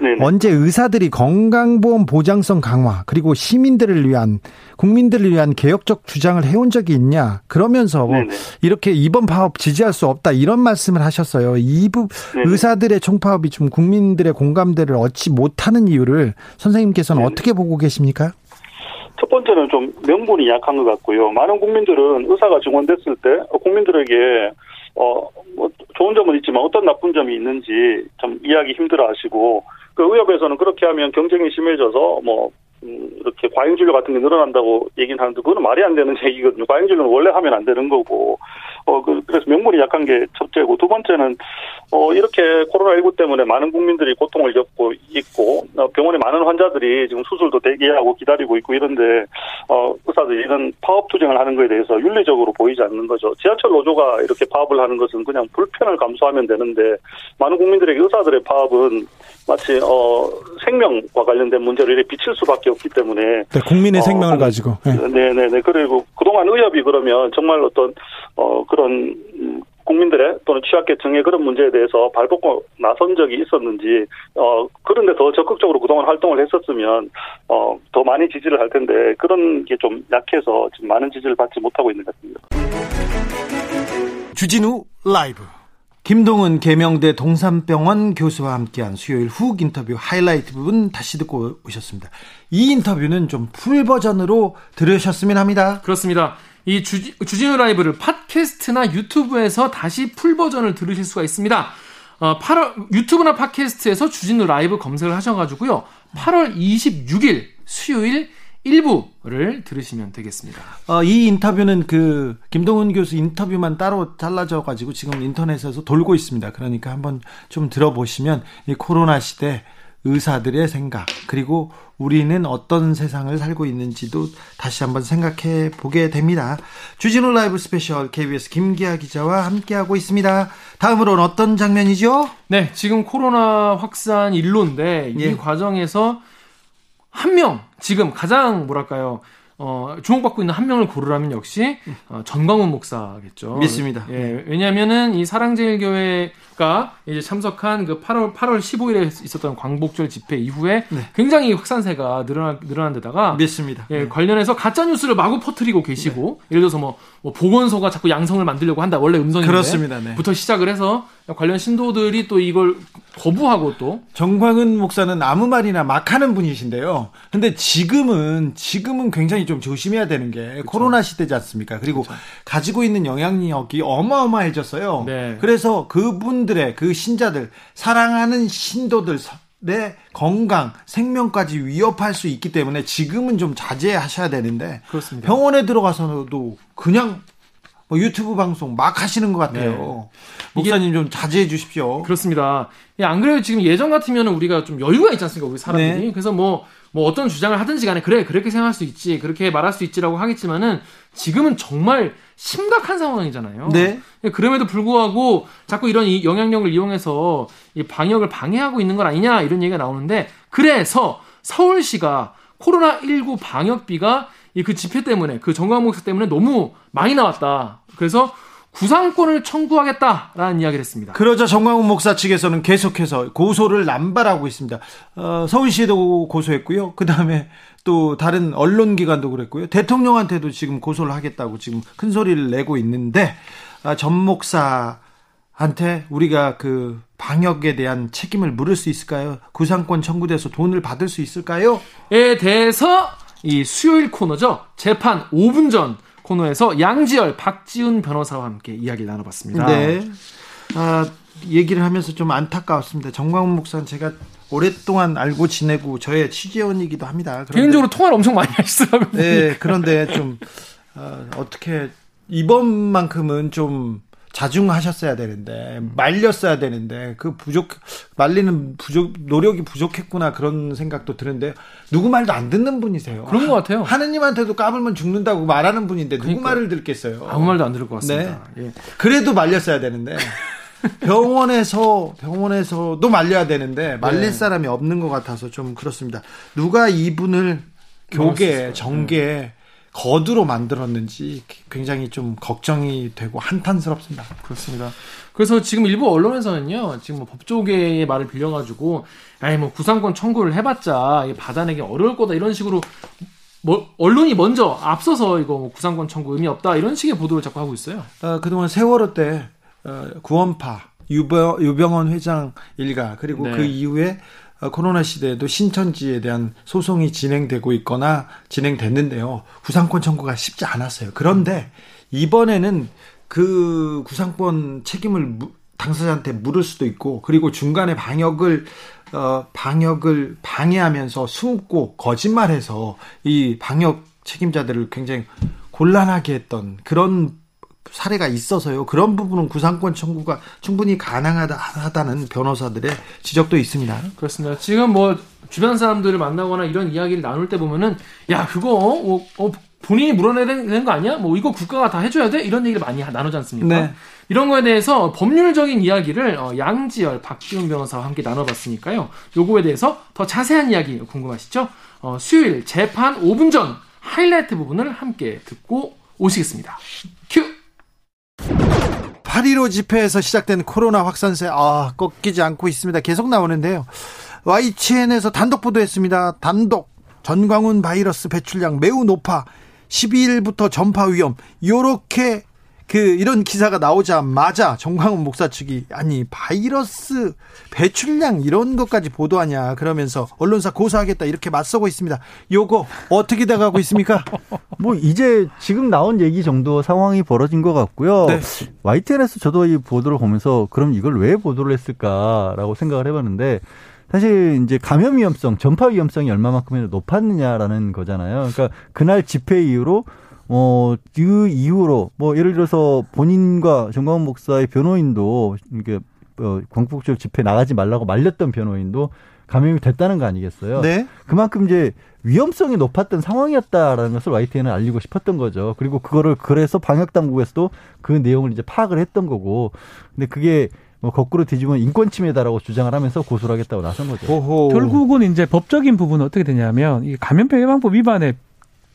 네. 언제 의사들이 건강보험 보장성 강화 그리고 시민들을 위한 국민들을 위한 개혁적 주장을 해온 적이 있냐 그러면서 네네. 이렇게 이번 파업 지지할 수 없다 이런 말씀을 하셨어요. 이부 의사들의 총파업이 좀 국민들의 공감대를 얻지 못하는 이유를 선생님께서는. 어떻게 보고 계십니까? 첫 번째는 좀 명분이 약한 것 같고요. 많은 국민들은 의사가 증원됐을 때 국민들에게 어, 뭐 좋은 점은 있지만 어떤 나쁜 점이 있는지 좀 이해하기 힘들어 하시고 그 의협에서는 그렇게 하면 경쟁이 심해져서 뭐 음, 이렇게 과잉 진료 같은 게 늘어난다고 얘기는 하는데 그거는 말이 안 되는 *laughs* 얘기거든요. 과잉 진료는 원래 하면 안 되는 거고 어, 그, 그래서 명분이 약한 게 첫째고 두 번째는 어, 이렇게 코로나19 때문에 많은 국민들이 고통을 겪고 있고 어, 병원에 많은 환자들이 지금 수술도 대기하고 기다리고 있고 이런데 어, 의사들이 이런 파업 투쟁을 하는 것에 대해서 윤리적으로 보이지 않는 거죠. 지하철 노조가 이렇게 파업을 하는 것은 그냥 불편을 감수하면 되는데 많은 국민들에게 의사들의 파업은 마치 어, 생명과 관련된 문제를 이렇게 비칠 수밖에 없기 때문에 네, 국민의 어, 생명을 가지고 네. 네네 네 그리고 그동안 의협이 그러면 정말 어떤 어 그런 국민들의 또는 취약계층의 그런 문제에 대해서 발벗고 나선 적이 있었는지 어 그런데 더 적극적으로 그동안 활동을 했었으면 어 더 많이 지지를 할 텐데 그런 게 좀 약해서 지금 많은 지지를 받지 못하고 있는 것 같습니다. 주진우 라이브 김동은 계명대 동산병원 교수와 함께한 수요일 훅 인터뷰 하이라이트 부분 다시 듣고 오셨습니다. 이 인터뷰는 좀 풀 버전으로 들으셨으면 합니다. 그렇습니다. 이 주, 주진우 라이브를 팟캐스트나 유튜브에서 다시 풀 버전을 들으실 수가 있습니다. 어, 8월, 유튜브나 팟캐스트에서 주진우 라이브 검색을 하셔가지고요. 8월 26일 수요일 일부를 들으시면 되겠습니다. 어, 이 인터뷰는 그 김동은 교수 인터뷰만 따로 잘라져 가지고 지금 인터넷에서 돌고 있습니다. 그러니까 한번 좀 들어보시면 이 코로나 시대 의사들의 생각 그리고 우리는 어떤 세상을 살고 있는지도 다시 한번 생각해 보게 됩니다. 주진우 라이브 스페셜 KBS 김기화 기자와 함께하고 있습니다. 다음으로는 어떤 장면이죠? 네, 지금 코로나 확산 일로인데 예. 이 과정에서 한 명 지금 가장 뭐랄까요 어, 주목받고 있는 한 명을 고르라면 역시 어, 전광훈 목사겠죠. 믿습니다. 예, 왜냐하면은 이 사랑제일교회가 이제 참석한 그 8월 8월 15일에 있었던 광복절 집회 이후에 네. 굉장히 확산세가 늘어난 늘어난 데다가 믿습니다. 예, 네. 관련해서 가짜 뉴스를 마구 퍼뜨리고 계시고 네. 예를 들어서 뭐, 뭐 보건소가 자꾸 양성을 만들려고 한다. 원래 음성인데 그렇습니다. 네. 부터 시작을 해서 관련 신도들이 또 이걸 거부하고 또 정광은 목사는 아무 말이나 막 하는 분이신데요. 근데 지금은 지금은 굉장히 좀 조심해야 되는 게 그렇죠. 코로나 시대지 않습니까? 그리고 그렇죠. 가지고 있는 영향력이 어마어마해졌어요. 네. 그래서 그분들의 그 신자들 사랑하는 신도들 내 건강, 생명까지 위협할 수 있기 때문에 지금은 좀 자제하셔야 되는데 그렇습니다. 병원에 들어가서도 그냥 뭐 유튜브 방송 막 하시는 것 같아요. 네. 목사님 좀 자제해 주십시오. 그렇습니다. 안 그래도 지금 예전 같으면 우리가 좀 여유가 있지 않습니까? 우리 사람들이. 네. 그래서 뭐, 뭐 어떤 주장을 하든지 간에 그래, 그렇게 생각할 수 있지, 그렇게 말할 수 있지라고 하겠지만은 지금은 정말 심각한 상황이잖아요. 네. 그럼에도 불구하고 자꾸 이런 이 영향력을 이용해서 이 방역을 방해하고 있는 건 아니냐 이런 얘기가 나오는데 그래서 서울시가 코로나19 방역비가 이 그 집회 때문에 그 정광 목사 때문에 너무 많이 나왔다. 그래서 구상권을 청구하겠다라는 이야기를 했습니다. 그러자 정광훈 목사 측에서는 계속해서 고소를 남발하고 있습니다. 어, 서울시도 고소했고요. 그 다음에 또 다른 언론기관도 그랬고요. 대통령한테도 지금 고소를 하겠다고 지금 큰 소리를 내고 있는데 아, 전 목사한테 우리가 그 방역에 대한 책임을 물을 수 있을까요? 구상권 청구돼서 돈을 받을 수 있을까요? 에 대해서 이 수요일 코너죠. 재판 5분 전 코너에서 양지열, 박지훈 변호사와 함께 이야기 나눠봤습니다. 네. 아, 얘기를 하면서 좀 안타까웠습니다. 정광훈 목사는 제가 오랫동안 알고 지내고 저의 취재원이기도 합니다. 개인적으로 통화를 엄청 많이 하시더라고요. 네, 그런데 좀 어, 어떻게 이번만큼은 좀 자중하셨어야 되는데 말렸어야 되는데 그 부족 말리는 부족 노력이 부족했구나 그런 생각도 드는데 누구 말도 안 듣는 분이세요. 그런 것 같아요. 하느님한테도 까불면 죽는다고 말하는 분인데 누구 그러니까, 말을 듣겠어요. 아무 말도 안 들을 것 같습니다. 네. 예. 그래도 말렸어야 되는데 *laughs* 병원에서 병원에서도 말려야 되는데 말릴 네. 사람이 없는 것 같아서 좀 그렇습니다. 누가 이분을 교계 정계 네. 거두로 만들었는지 굉장히 좀 걱정이 되고 한탄스럽습니다. 그렇습니다. 그래서 지금 일부 언론에서는요, 지금 뭐 법조계의 말을 빌려가지고, 아니 뭐 구상권 청구를 해봤자 받아내기 어려울 거다 이런 식으로 뭐 언론이 먼저 앞서서 이거 뭐 구상권 청구 의미 없다 이런 식의 보도를 자꾸 하고 있어요. 어, 그동안 세월호 때 어, 구원파 유병, 유병원 회장 일가 그리고 네. 그 이후에 어, 코로나 시대에도 신천지에 대한 소송이 진행되고 있거나 진행됐는데요. 구상권 청구가 쉽지 않았어요. 그런데 이번에는 그 구상권 책임을 당사자한테 물을 수도 있고 그리고 중간에 방역을 어 방역을 방해하면서 숨고 거짓말해서 이 방역 책임자들을 굉장히 곤란하게 했던 그런 사례가 있어서요. 그런 부분은 구상권 청구가 충분히 가능하다는 변호사들의 지적도 있습니다. 그렇습니다. 지금 뭐 주변 사람들을 만나거나 이런 이야기를 나눌 때 보면은 야 그거 어, 어, 본인이 물어내야 되는 거 아니야? 뭐 이거 국가가 다 해줘야 돼? 이런 얘기를 많이 나누지 않습니까? 네. 이런 거에 대해서 법률적인 이야기를 어, 양지열, 박지훈 변호사와 함께 나눠봤으니까요. 요거에 대해서 더 자세한 이야기 궁금하시죠? 어, 수요일 재판 5분 전 하이라이트 부분을 함께 듣고 오시겠습니다. 큐! 8.15 집회에서 시작된 코로나 확산세, 아, 꺾이지 않고 있습니다. 계속 나오는데요. YTN에서 단독 보도했습니다. 단독. 전광훈 바이러스 배출량 매우 높아 12일부터 전파 위험. 요렇게 그 이런 기사가 나오자마자 정광훈 목사 측이 아니 바이러스 배출량 이런 것까지 보도하냐 그러면서 언론사 고소하겠다 이렇게 맞서고 있습니다. 요거 어떻게 돼가고 있습니까? *laughs* 뭐 이제 지금 나온 얘기 정도 상황이 벌어진 것 같고요. 네. YTN에서 저도 이 보도를 보면서 그럼 이걸 왜 보도를 했을까라고 생각을 해봤는데 사실 이제 감염 위험성, 전파 위험성이 얼마만큼이나 높았느냐라는 거잖아요. 그러니까 그날 집회 이후로 어, 그 이후로 뭐 예를 들어서 본인과 정광훈 목사의 변호인도 이게 어, 광복절 집회 나가지 말라고 말렸던 변호인도 감염이 됐다는 거 아니겠어요? 네. 그만큼 이제 위험성이 높았던 상황이었다라는 것을 YTN은 알리고 싶었던 거죠. 그리고 그거를 그래서 방역 당국에서도 그 내용을 이제 파악을 했던 거고. 근데 그게 뭐 거꾸로 뒤집으면 인권 침해다라고 주장을 하면서 고소를 하겠다고 나선 거죠. 오호. 결국은 이제 법적인 부분은 어떻게 되냐면 이 감염병 예방법 위반에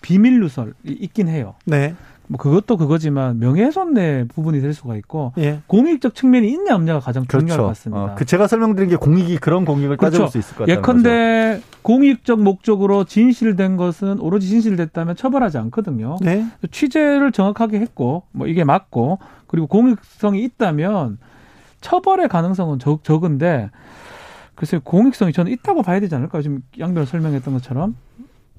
비밀 누설이 있긴 해요. 네. 뭐 그것도 그거지만 명예훼손의 부분이 될 수가 있고 예. 공익적 측면이 있냐 없냐가 가장 중요할 것 그렇죠. 같습니다. 어, 그 제가 설명드린 게 공익이 그런 공익을 그렇죠. 따져볼 수 있을 것 같아요. 예컨대 공익적 목적으로 진실된 것은 오로지 진실됐다면 처벌하지 않거든요. 네. 취재를 정확하게 했고 뭐 이게 맞고 그리고 공익성이 있다면 처벌의 가능성은 적, 적은데 글쎄요 공익성이 저는 있다고 봐야 되지 않을까요? 지금 양변 설명했던 것처럼.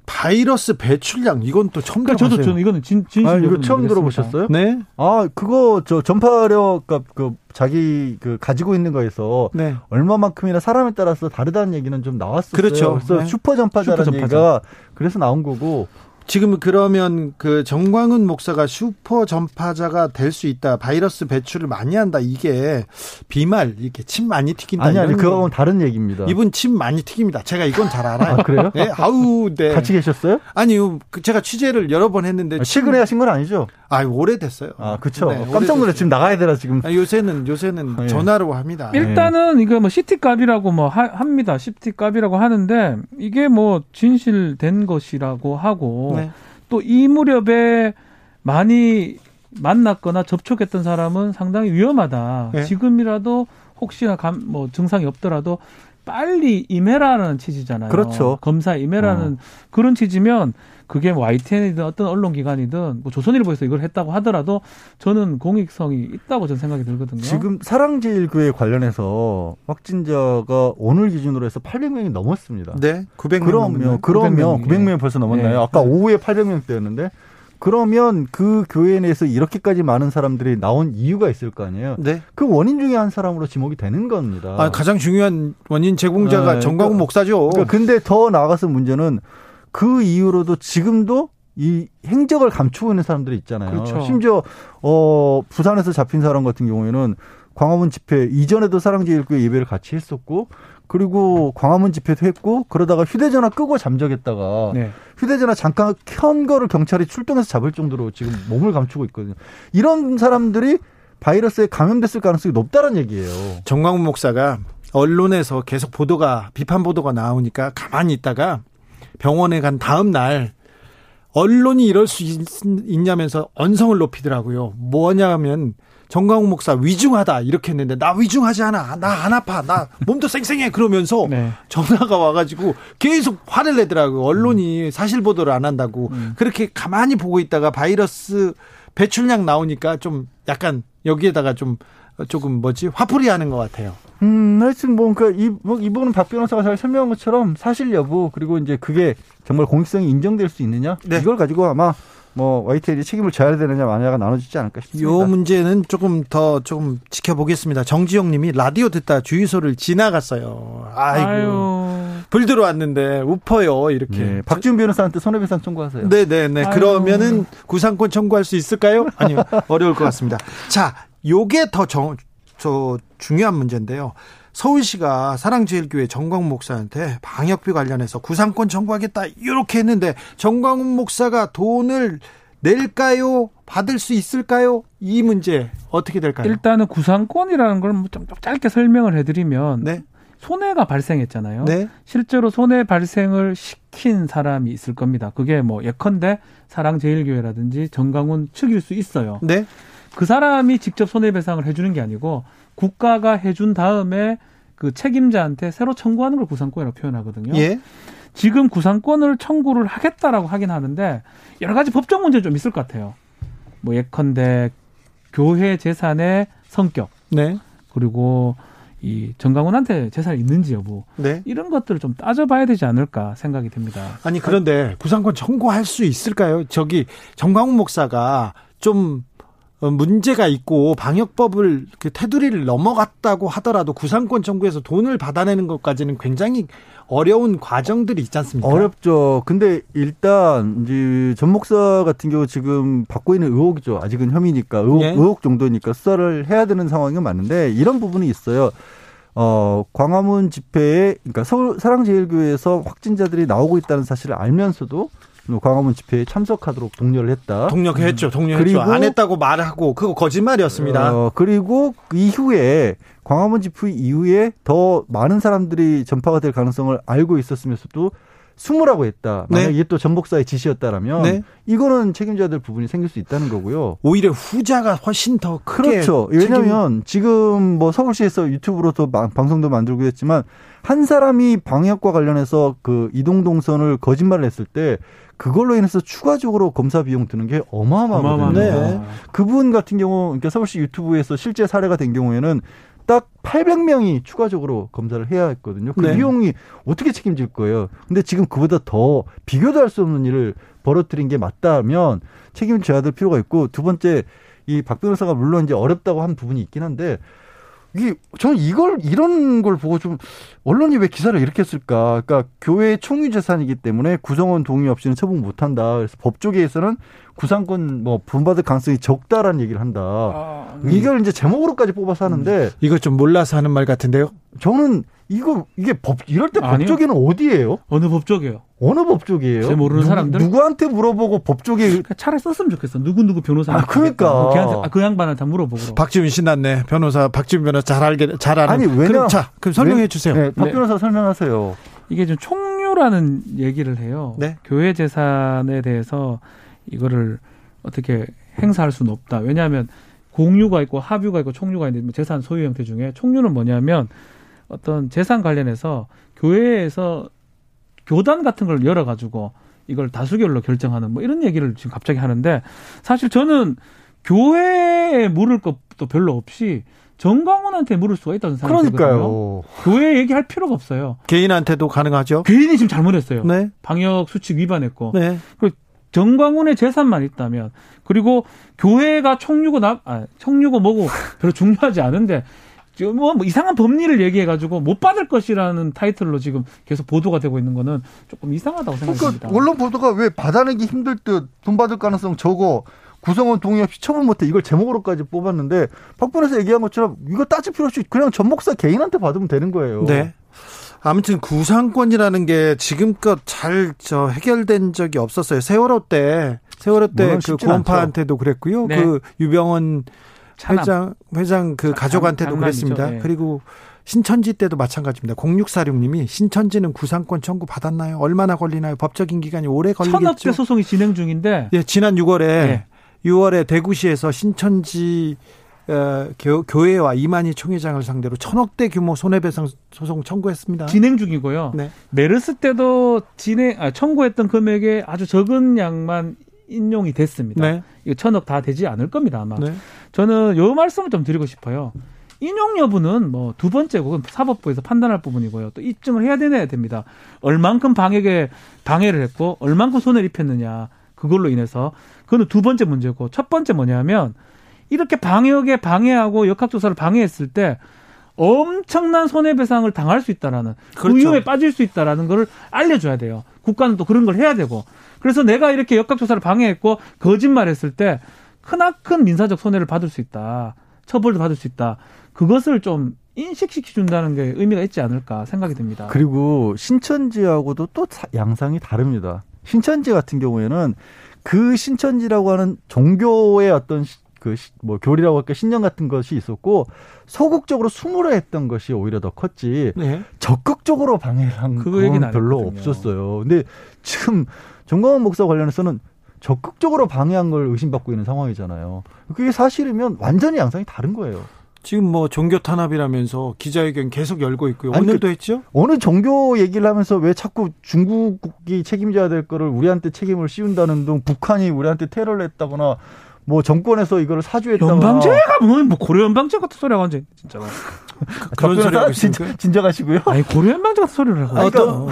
바이러스 배출량 이건 또 처음 그러니까 들어봤어요. 저도 저는 이거는 진 진실 아, 이거 처음. 들어보셨어요? 네. 아, 그거 저 전파력 그, 그 자기 그 가지고 있는 거에서 네. 얼마만큼이나 사람에 따라서 다르다는 얘기는 좀 나왔었어요. 그렇죠. 그래서 네. 슈퍼 전파자라는 슈퍼 전파자. 얘기가 그래서 나온 거고 지금 그러면 그 정광훈 목사가 슈퍼 전파자가 될 수 있다. 바이러스 배출을 많이 한다. 이게 비말 이렇게 침 많이 튀긴다. 아니 아니 거. 다른 얘기입니다. 이분 침 많이 튀깁니다. 제가 이건 잘 알아요. 아, 그래요? 네. 아우, 네. 같이 계셨어요? 아니요. 그 제가 취재를 여러 번 했는데 아, 최근에 하신 건 아니죠? 아, 오래됐어요. 아, 그쵸. 네, 깜짝 놀래. 지금 나가야 되나 지금. 아, 요새는 요새는 예. 전화로 합니다. 일단은 이거 뭐 CT 값이라고 뭐 하- 합니다. CT 값이라고 하는데 이게 뭐 진실된 것이라고 하고 네. 또이 무렵에 많이 만났거나 접촉했던 사람은 상당히 위험하다. 네. 지금이라도 혹시나 감, 뭐 증상이 없더라도 빨리 임해라는 취지잖아요. 그렇죠. 검사 임해라는 그런 취지면 그게 뭐 YTN이든 어떤 언론기관이든 뭐 조선일보에서 이걸 했다고 하더라도 저는 공익성이 있다고 저는 생각이 들거든요. 지금 사랑제일교회 관련해서 확진자가 오늘 기준으로 해서 800명이 넘었습니다. 네. 900명 그러면 그러면 900 900명이 벌써 넘었나요? 네. 아까 오후에 800명대였는데 그러면 그 교회 내에서 이렇게까지 많은 사람들이 나온 이유가 있을 거 아니에요. 네. 그 원인 중에 한 사람으로 지목이 되는 겁니다. 아, 가장 중요한 원인 제공자가 네, 정광훈 그러니까- 목사죠. 그러니까 근데 더 나아가서 문제는 그 이후로도 지금도 이 행적을 감추고 있는 사람들이 있잖아요. 그렇죠. 심지어 어 부산에서 잡힌 사람 같은 경우에는 광화문 집회 이전에도 사랑제일교회 예배를 같이 했었고 그리고 광화문 집회도 했고 그러다가 휴대전화 끄고 잠적했다가 네. 휴대전화 잠깐 켠 거를 경찰이 출동해서 잡을 정도로 지금 몸을 감추고 있거든요. 이런 사람들이 바이러스에 감염됐을 가능성이 높다는 얘기예요. 정광훈 목사가 언론에서 계속 보도가 비판 보도가 나오니까 가만히 있다가 병원에 간 다음 날 언론이 이럴 수 있, 있냐면서 언성을 높이더라고요. 뭐냐면 정광훈 목사 위중하다 이렇게 했는데 나 위중하지 않아 나 안 아파 나 몸도 쌩쌩해 그러면서 *laughs* 네. 전화가 와가지고 계속 화를 내더라고요. 언론이 사실 보도를 안 한다고 음. 그렇게 가만히 보고 있다가 바이러스 배출량 나오니까 좀 약간 여기에다가 좀 조금 뭐지 화풀이 하는 것 같아요. 음, 하여튼 뭐, 그니까, 이, 뭐, 이분은 박 변호사가 잘 설명한 것처럼 사실 여부, 그리고 이제 그게 정말 공익성이 인정될 수 있느냐? 네. 이걸 가지고 아마 뭐, YTL이 책임을 져야 되느냐, 마냐가 나눠지지 않을까 싶습니다. 요 문제는 조금 더 조금 지켜보겠습니다. 정지영 님이 라디오 듣다 주유소를 지나갔어요. 아이고. 아유. 불 들어왔는데 우퍼요. 이렇게. 네, 박지훈 변호사한테 손해배상 청구하세요. 네네네. 아유. 그러면은 구상권 청구할 수 있을까요? 아니요. 어려울 것 같습니다. *laughs* 자, 요게 더 정, 저 중요한 문제인데요. 서울시가 사랑제일교회 정광훈 목사한테 방역비 관련해서 구상권 청구하겠다 이렇게 했는데 정광훈 목사가 돈을 낼까요? 받을 수 있을까요? 이 문제 어떻게 될까요? 일단은 구상권이라는 걸 좀 짧게 설명을 해드리면 네. 손해가 발생했잖아요. 네. 실제로 손해 발생을 시킨 사람이 있을 겁니다. 그게 뭐 예컨대 사랑제일교회라든지 정강훈 측일 수 있어요. 네. 그 사람이 직접 손해배상을 해주는 게 아니고 국가가 해준 다음에 그 책임자한테 새로 청구하는 걸 구상권이라고 표현하거든요. 예. 지금 구상권을 청구를 하겠다라고 하긴 하는데 여러 가지 법적 문제 좀 있을 것 같아요. 뭐 예컨대 교회 재산의 성격 네. 그리고 이 정강훈한테 재산이 있는지 여부 네. 이런 것들을 좀 따져봐야 되지 않을까 생각이 듭니다. 아니 그런데 구상권 청구할 수 있을까요? 저기 정광훈 목사가 좀 어, 문제가 있고 방역법을 그 테두리를 넘어갔다고 하더라도 구상권 청구해서 돈을 받아내는 것까지는 굉장히 어려운 과정들이 있지 않습니까? 어렵죠. 근데 일단 이제 전 목사 같은 경우 지금 받고 있는 의혹이죠. 아직은 혐의니까 의혹, 예. 의혹 정도니까 수사를 해야 되는 상황이 많은데 이런 부분이 있어요. 어, 광화문 집회에 그러니까 서울 사랑제일교회에서 확진자들이 나오고 있다는 사실을 알면서도 광화문 집회에 참석하도록 독려를 했다. 동력했죠. 동력했죠. 그리고- 안 했다고 말하고 그거 거짓말이었습니다. 어, 그리고 그 이후에 광화문 집회 이후에 더 많은 사람들이 전파가 될 가능성을 알고 있었으면서도 숨으라고 했다. 만약 네. 이게 또 전복사의 지시였다라면 네. 이거는 책임져야 될 부분이 생길 수 있다는 거고요. 오히려 후자가 훨씬 더 크게 그렇죠. 책임- 왜냐하면 지금 뭐 서울시에서 유튜브로도 마- 방송도 만들고 했지만 한 사람이 방역과 관련해서 그 이동 동선을 거짓말을 했을 때 그걸로 인해서 추가적으로 검사 비용 드는 게 어마어마하거든요. 어마어마합니다. 네. 그분 같은 경우 그러니까 서울시 유튜브에서 실제 사례가 된 경우에는 딱 800명이 추가적으로 검사를 해야 했거든요. 그 네. 비용이 어떻게 책임질 거예요? 근데 지금 그보다 더 비교도 할 수 없는 일을 벌어뜨린 게 맞다면 책임을 져야 될 필요가 있고 두 번째 이 박 변호사가 물론 이제 어렵다고 한 부분이 있긴 한데 이게 저는 이걸 이런 걸 보고 좀 언론이 왜 기사를 이렇게 쓸까? 그러니까 교회의 총유 재산이기 때문에 구성원 동의 없이는 처분 못 한다. 그래서 법조계에서는 구상권 뭐 분받을 가능성이 적다라는 얘기를 한다. 아, 이걸 이제 제목으로까지 뽑아서 하는데 이거 좀 몰라서 하는 말 같은데요. 저는 이거 이게 법 이럴 때 아니요. 법조계는 어디예요? 어느 법조계요? 어느 법조계예요? 제 모르는 누구- 사람들? 누구한테 물어보고 법조계 그러니까 차라리 썼으면 좋겠어. 누구 누구 변호사. 아, 그러니까. 걔한테 아, 그 양반한테 물어보고. 박지훈 신났네. 변호사 박지훈 변호사 잘 알게 잘 아는. 아니, 왜냐- 그럼 자, 그럼 설명해 주세요. 네, 박 네. 변호사 설명하세요. 이게 좀 총류라는 얘기를 해요. 네. 교회 재산에 대해서 이거를 어떻게 행사할 수는 없다. 왜냐하면 공유가 있고 합유가 있고 총류가 있는데 뭐 재산 소유 형태 중에 총류는 뭐냐면 어떤 재산 관련해서 교회에서 교단 같은 걸 열어가지고 이걸 다수결로 결정하는 뭐 이런 얘기를 지금 갑자기 하는데 사실 저는 교회에 물을 것도 별로 없이 정광훈한테 물을 수가 있다는 생각이. 그러니까요. 교회 얘기할 필요가 없어요. 개인한테도 가능하죠. 개인이 지금 잘못했어요. 네. 방역 수칙 위반했고 네. 정광훈의 재산만 있다면 그리고 교회가 총류고 나 아, 총류고 뭐고 별로 중요하지 않은데 지금 뭐, 뭐 이상한 법리를 얘기해 가지고 못 받을 것이라는 타이틀로 지금 계속 보도가 되고 있는 거는 조금 이상하다고 생각합니다. 그러니까 언론 보도가 왜 받아내기 힘들 듯 돈 받을 가능성 적어 구성원 동의 없이 처분 못해 이걸 제목으로까지 뽑았는데 박 변호사 얘기한 것처럼 이거 따질 필요 없이 그냥 전 목사 개인한테 받으면 되는 거예요. 네. 아무튼 구상권이라는 게 지금껏 잘 저 해결된 적이 없었어요. 세월호 때 세월호 때 그 구원파한테도 그랬고요. 네. 그 유병원 차남. 회장 회장 그 장- 가족한테도 장남이죠. 그랬습니다. 네. 그리고 신천지 때도 마찬가지입니다. 0646님이 신천지는 구상권 청구 받았나요? 얼마나 걸리나요? 법적인 기간이 오래 천억대 걸리겠죠. 소송이 진행 중인데 예, 지난 6월에 네. 6월에 대구시에서 신천지 어, 교, 교회와 이만희 총회장을 상대로 천억대 규모 손해배상 소송 청구했습니다. 진행 중이고요. 네. 메르스 때도 진행 아, 청구했던 금액의 아주 적은 양만 인용이 됐습니다. 네. 이거 천억 다 되지 않을 겁니다 아마. 네. 저는 요 말씀을 좀 드리고 싶어요. 인용 여부는 뭐 두 번째고 그건 사법부에서 판단할 부분이고요. 또 입증을 해야 되내야 됩니다. 얼만큼 방역에 방해를 했고 얼만큼 손해를 입혔느냐 그걸로 인해서 그거는 두 번째 문제고 첫 번째 뭐냐면 이렇게 방역에 방해하고 역학조사를 방해했을 때 엄청난 손해배상을 당할 수 있다라는 그 그렇죠. 위험에 빠질 수 있다라는 걸 알려줘야 돼요. 국가는 또 그런 걸 해야 되고 그래서 내가 이렇게 역학조사를 방해했고 거짓말했을 때 크나큰 민사적 손해를 받을 수 있다. 처벌도 받을 수 있다. 그것을 좀 인식시켜 준다는 게 의미가 있지 않을까 생각이 듭니다. 그리고 신천지하고도 또 사- 양상이 다릅니다. 신천지 같은 경우에는 그 신천지라고 하는 종교의 어떤 그 뭐 교리라고 할까 신념 같은 것이 있었고 소극적으로 숨으려 했던 것이 오히려 더 컸지 네. 적극적으로 방해를 한 그거 얘기는 건안 별로. 없었어요. 근데 지금 정광훈 목사 관련해서는 적극적으로 방해한 걸 의심받고 있는 상황이잖아요. 그게 사실이면 완전히 양상이 다른 거예요. 지금 뭐 종교 탄압이라면서 기자회견 계속 열고 있고요. 아니, 오늘도 했죠? 어느 종교 얘기를 하면서 왜 자꾸 중국이 책임져야 될 거를 우리한테 책임을 씌운다는 등 북한이 우리한테 테러를 했다거나 뭐 정권에서 이거를 사주했다거나 연방제가 뭐, 뭐 고려 연방제 같은 소리 하고 완전 진짜. 그런 소리 하고? 진, 진정하시고요. 아니 고려 연방제 같은 소리를 하고. 아, 있어요. 어떤-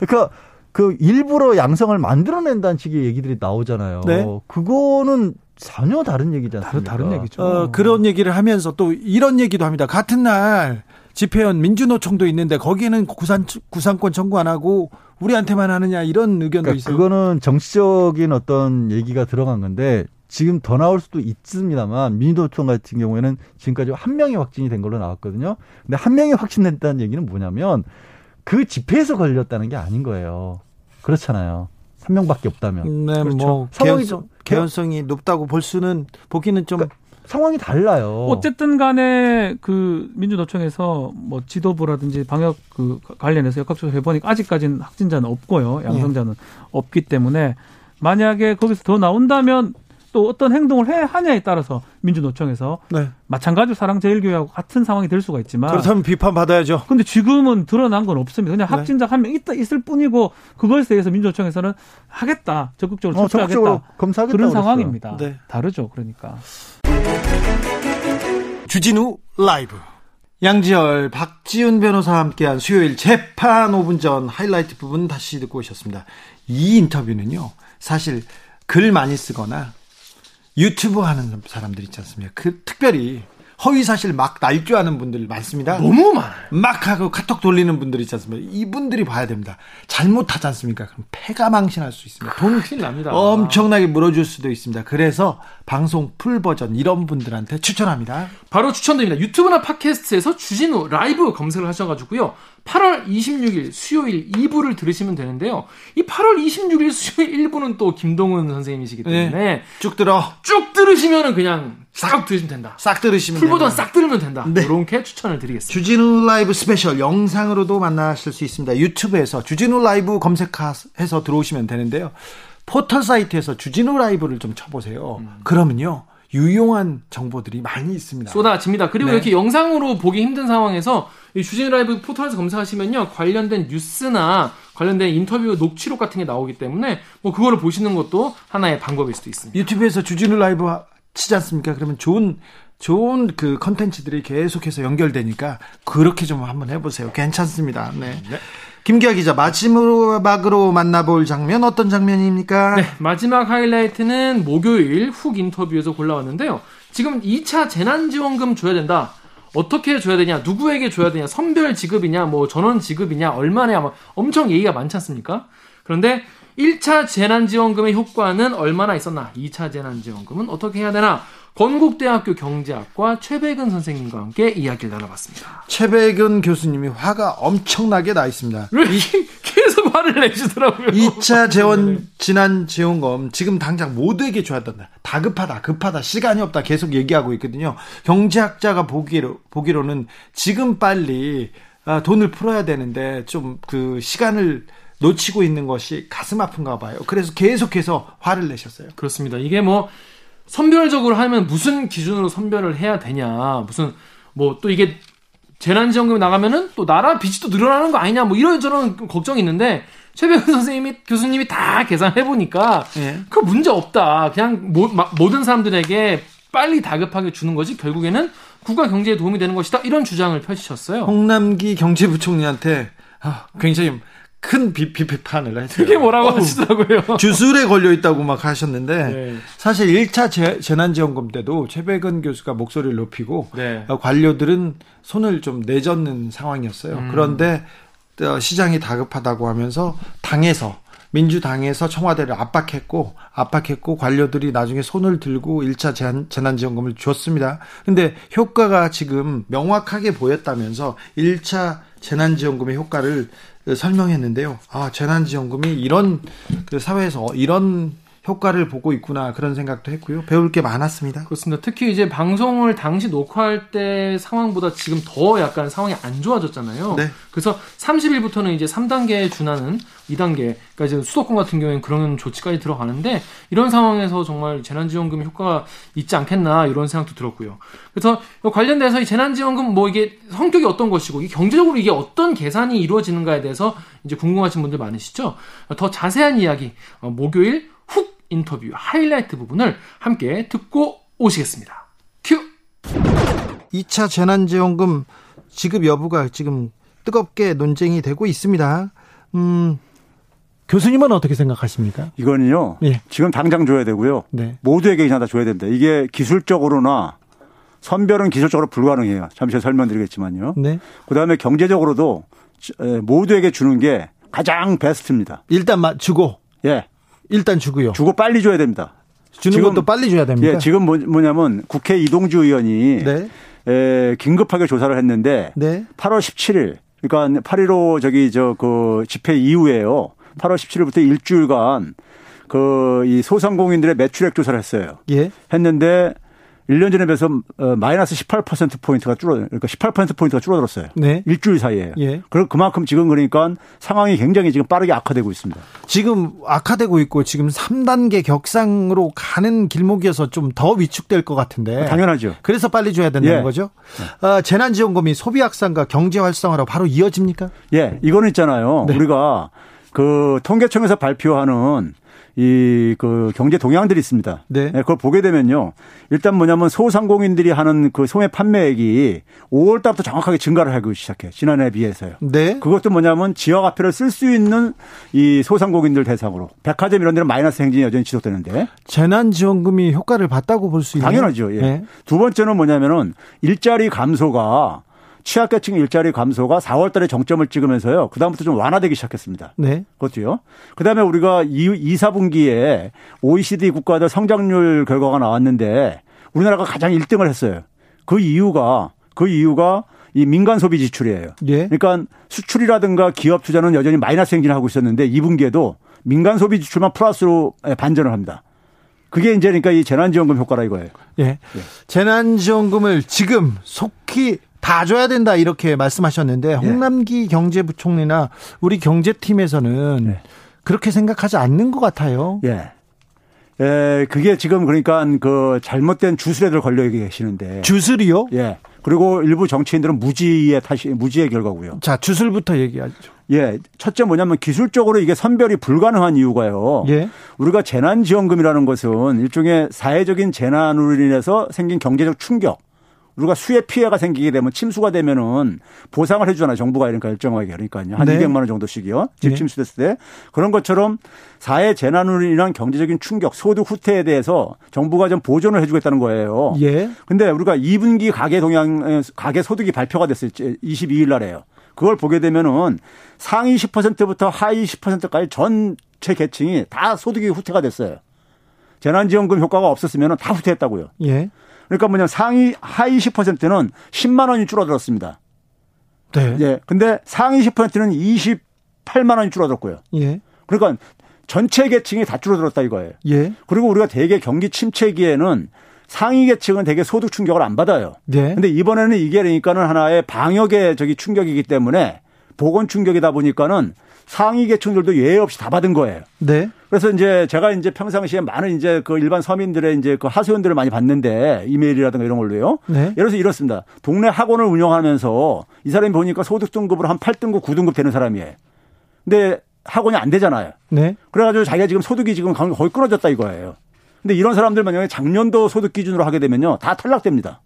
그러니까 그 일부러 양성을 만들어낸다는 식의 얘기들이 나오잖아요. 네. 그거는 전혀 다른 얘기지 않습니까? 다른, 다른 얘기죠. 어, 그런 얘기를 하면서 또 이런 얘기도 합니다. 같은 날 집회원 민주노총도 있는데 거기에는 구산 구상권 청구 안 하고 우리한테만 하느냐 이런 의견도 그러니까 있어요. 그거는 정치적인 어떤 얘기가 들어간 건데 지금 더 나올 수도 있습니다만 민주노총 같은 경우에는 지금까지 한 명이 확진이 된 걸로 나왔거든요. 근데 한 명이 확진됐다는 얘기는 뭐냐면 그 집회에서 걸렸다는 게 아닌 거예요. 그렇잖아요. 한 명밖에 없다면 네, 그렇죠. 뭐 상황이 개연성, 좀- 개연성이 높다고 볼 수는 보기는 좀 상황이 달라요. 어쨌든 간에 그 민주노총에서 뭐 지도부라든지 방역 그 관련해서 역학조사 해보니까 아직까지는 확진자는 없고요. 양성자는 없기 때문에 만약에 거기서 더 나온다면 또 어떤 행동을 해 하냐에 따라서 민주노총에서 네. 마찬가지로 사랑제일교회하고 같은 상황이 될 수가 있지만 그렇다면 비판 받아야죠. 근데 지금은 드러난 건 없습니다. 그냥 네. 확진자 한명 있다 있을 뿐이고 그것에 대해서 민주노총에서는 하겠다 적극적으로 어, 처치하겠다 적극적으로 검사하겠다 그런 그랬어요. 상황입니다. 네. 다르죠. 그러니까 주진우 라이브. 양지열, 박지훈 변호사와 함께한 수요일 재판 5분 전 하이라이트 부분 다시 듣고 오셨습니다. 이 인터뷰는요, 사실 글 많이 쓰거나 유튜브 하는 사람들 있지 않습니까? 그 특별히 허위 사실 막 날조하는 분들 많습니다. 너무 많아요. 막 하고 카톡 돌리는 분들 있지 않습니까? 이분들이 봐야 됩니다. 잘못하지 않습니까? 그럼 패가 망신할 수 있습니다. 돈 큰일 납니다. 엄청나게 물어줄 수도 있습니다. 그래서 방송 풀 버전 이런 분들한테 추천합니다. 바로 추천드립니다. 유튜브나 팟캐스트에서 주진우 라이브 검색을 하셔가지고요. 8월 26일 수요일 2부를 들으시면 되는데요. 이 8월 26일 수요일 1부는 또 김동은 선생님이시기 때문에 네. 쭉 들어. 쭉 들으시면은 그냥 싹 들으시면 된다. 싹 들으시면 풀 버전 됩니다. 싹 들으면 된다. 네. 이렇게 추천을 드리겠습니다. 주진우 라이브 스페셜 영상으로도 만나실 수 있습니다. 유튜브에서 주진우 라이브 검색해서 들어오시면 되는데요. 포털 사이트에서 주진우 라이브를 좀 쳐보세요. 그러면요. 유용한 정보들이 많이 있습니다. 쏟아집니다. 그리고 네. 이렇게 영상으로 보기 힘든 상황에서 이 주진우 라이브 포털에서 검색하시면요. 관련된 뉴스나 관련된 인터뷰 녹취록 같은 게 나오기 때문에 뭐 그거를 보시는 것도 하나의 방법일 수도 있습니다. 유튜브에서 주진우 라이브 하- 치지 않습니까? 그러면 좋은 좋은 그 컨텐츠들이 계속해서 연결되니까 그렇게 좀 한번 해보세요. 괜찮습니다. 네. 김기아 기자 마지막으로 만나볼 장면 어떤 장면입니까? 네, 마지막 하이라이트는 목요일 훅 인터뷰에서 골라왔는데요. 지금 2차 재난지원금 줘야 된다. 어떻게 줘야 되냐, 누구에게 줘야 되냐, 선별 지급이냐, 뭐 전원 지급이냐, 얼마냐, 뭐 엄청 얘기가 많지 않습니까? 그런데 1차 재난지원금의 효과는 얼마나 있었나, 2차 재난지원금은 어떻게 해야 되나, 건국대학교 경제학과 최백은 선생님과 함께 이야기를 나눠봤습니다. 최백은 교수님이 화가 엄청나게 나 있습니다. 계속 화를 내시더라고요. 2차 *laughs* 재원 지난 지원금 지금 당장 모두에게 줘야 된다. 다급하다, 급하다, 시간이 없다 계속 얘기하고 있거든요. 경제학자가 보기로 보기로는 지금 빨리 아, 돈을 풀어야 되는데 좀 그 시간을 놓치고 있는 것이 가슴 아픈가 봐요. 그래서 계속해서 화를 내셨어요. 그렇습니다. 이게 뭐 선별적으로 하면 무슨 기준으로 선별을 해야 되냐, 무슨 뭐 또 이게 재난지원금이 나가면은 또 나라 빚이 또 늘어나는 거 아니냐, 뭐 이런저런 걱정이 있는데 최백은 선생님이 교수님이 다 계산해 보니까 예. 그 문제 없다. 그냥 모, 마- 모든 사람들에게 빨리 다급하게 주는 거지 결국에는 국가 경제에 도움이 되는 것이다. 이런 주장을 펼치셨어요. 홍남기 경제부총리한테 아, 굉장히 큰 비, 비판을 했어요. 그게 뭐라고 어우, 하시더라고요. 주술에 걸려 있다고 막 하셨는데 네. 사실 1차 재, 재난지원금 때도 최백은 교수가 목소리를 높이고 네. 어, 관료들은 손을 좀 내젓는 상황이었어요. 음. 그런데 어, 시장이 다급하다고 하면서 당에서 민주당에서 청와대를 압박했고 압박했고 관료들이 나중에 손을 들고 1차 재난, 재난지원금을 줬습니다. 근데 효과가 지금 명확하게 보였다면서 1차 재난지원금의 효과를 어, 설명했는데요. 아, 재난지원금이 이런 그 사회에서 이런 효과를 보고 있구나 그런 생각도 했고요. 배울 게 많았습니다. 그렇습니다. 특히 이제 방송을 당시 녹화할 때 상황보다 지금 더 약간 상황이 안 좋아졌잖아요. 네. 그래서 30일부터는 이제 3단계에 준하는 2단계, 그러니까 이제 수도권 같은 경우에는 그런 조치까지 들어가는데 이런 상황에서 정말 재난지원금 효과가 있지 않겠나 이런 생각도 들었고요. 그래서 관련돼서 이 재난지원금 뭐 이게 성격이 어떤 것이고 이 경제적으로 이게 어떤 계산이 이루어지는가에 대해서 이제 궁금하신 분들 많으시죠? 더 자세한 이야기 어, 목요일 훅 인터뷰 하이라이트 부분을 함께 듣고 오시겠습니다. 큐! 2차 재난지원금 지급 여부가 지금 뜨겁게 논쟁이 되고 있습니다. 음, 교수님은 어떻게 생각하십니까? 이거는요. 예. 지금 당장 줘야 되고요. 네. 모두에게 그냥 다 줘야 됩니다. 이게 기술적으로나 선별은 기술적으로 불가능해요. 잠시 설명드리겠지만요. 네. 그다음에 경제적으로도 에, 모두에게 주는 게 가장 베스트입니다. 일단 마- 주고 예. 일단 주고요. 주고 빨리 줘야 됩니다. 주는 지금- 것도 빨리 줘야 됩니다. 예, 지금 뭐- 뭐냐면 국회 이동주 의원이 네. 에, 긴급하게 조사를 했는데 네. 8월 17일 그러니까 8.15 저기 저 그 집회 이후에요. 8월 17일부터 일주일간 그 이 소상공인들의 매출액 조사를 했어요. 예. 했는데 1년 전에 비해서 어, 마이너스 18% 포인트가 줄어 그러니까 18% 포인트가 줄어들었어요. 네. 일주일 사이에. 예. 그럼 그만큼 지금 그러니까 상황이 굉장히 지금 빠르게 악화되고 있습니다. 지금 악화되고 있고 지금 3단계 격상으로 가는 길목이어서 좀 더 위축될 것 같은데. 당연하죠. 그래서 빨리 줘야 된다는 예. 거죠. 어, 재난지원금이 소비 확산과 경제 활성화로 바로 이어집니까? 예, 이거는 있잖아요. 네. 우리가 그 통계청에서 발표하는 이 그 경제 동향들이 있습니다. 네. 그걸 보게 되면요. 일단 뭐냐면 소상공인들이 하는 그 소매 판매액이 5월 달부터 정확하게 증가를 하기 시작해. 지난해에 비해서요. 네. 그것도 뭐냐면 지역 화폐를 쓸 수 있는 이 소상공인들 대상으로 백화점 이런 데는 마이너스 행진이 여전히 지속되는데 재난 지원금이 효과를 봤다고 볼 수 있나요? 당연하죠. 예. 네. 두 번째는 뭐냐면은 일자리 감소가 취약계층 일자리 감소가 4월 달에 정점을 찍으면서요. 그다음부터 좀 완화되기 시작했습니다. 네. 그것도요. 그다음에 우리가 2, 4분기에 OECD 국가들 성장률 결과가 나왔는데 우리나라가 가장 1등을 했어요. 그 이유가 그 이유가 이 민간 소비 지출이에요. 예. 그러니까 수출이라든가 기업 투자는 여전히 마이너스 행진을 하고 있었는데 2분기에도 민간 소비 지출만 플러스로 반전을 합니다. 그게 이제 그러니까 이 재난지원금 효과라 이거예요. 예. 재난지원금을 지금 속히 다 줘야 된다 이렇게 말씀하셨는데 홍남기 경제부총리나 우리 경제팀에서는 네. 그렇게 생각하지 않는 것 같아요. 예. 에, 그게 지금 그러니까 그 잘못된 주술에들 걸려 계시는데. 주술이요? 예. 그리고 일부 정치인들은 무지의 탓이, 무지의 결과고요. 자, 주술부터 얘기하죠. 예. 첫째 뭐냐면 기술적으로 이게 선별이 불가능한 이유가요. 예. 우리가 재난 지원금이라는 것은 일종의 사회적인 재난으로 인해서 생긴 경제적 충격. 우리가 수해 피해가 생기게 되면 침수가 되면은 보상을 해주잖아요. 정부가 이러니까 일정하게 그러니까요. 한 네. 200만 원 정도씩이요. 집 네. 침수됐을 때. 그런 것처럼 사회 재난으로 인한 경제적인 충격, 소득 후퇴에 대해서 정부가 좀 보존을 해주겠다는 거예요. 예. 근데 우리가 2분기 가계 동향, 가계 소득이 발표가 됐어요. 22일 날에요. 그걸 보게 되면은 상위 10%부터 하위 10%까지 전체 계층이 다 소득이 후퇴가 됐어요. 재난지원금 효과가 없었으면 다 후퇴했다고요. 예. 그러니까 뭐냐 상위 하위 10%는 10만 원이 줄어들었습니다. 네. 예. 근데 상위 10%는 28만 원이 줄어들었고요. 예. 그러니까 전체 계층이 다 줄어들었다 이거예요. 예. 그리고 우리가 대개 경기 침체기에는 상위 계층은 대개 소득 충격을 안 받아요. 네. 근데 이번에는 이게 그러니까는 하나의 방역의 저기 충격이기 때문에 보건 충격이다 보니까는 상위 계층들도 예외 없이 다 받은 거예요. 네. 그래서 이제 제가 이제 평상시에 많은 이제 그 일반 서민들의 이제 그 하소연들을 많이 받는데 이메일이라든가 이런 걸로요. 네. 예를 들어서 이렇습니다. 동네 학원을 운영하면서 이 사람이 보니까 소득 등급으로 한 8등급, 9등급 되는 사람이에요. 근데 학원이 안 되잖아요. 네. 그래가지고 자기가 지금 소득이 지금 거의 끊어졌다 이거예요. 근데 이런 사람들 만약에 작년도 소득 기준으로 하게 되면요. 다 탈락됩니다.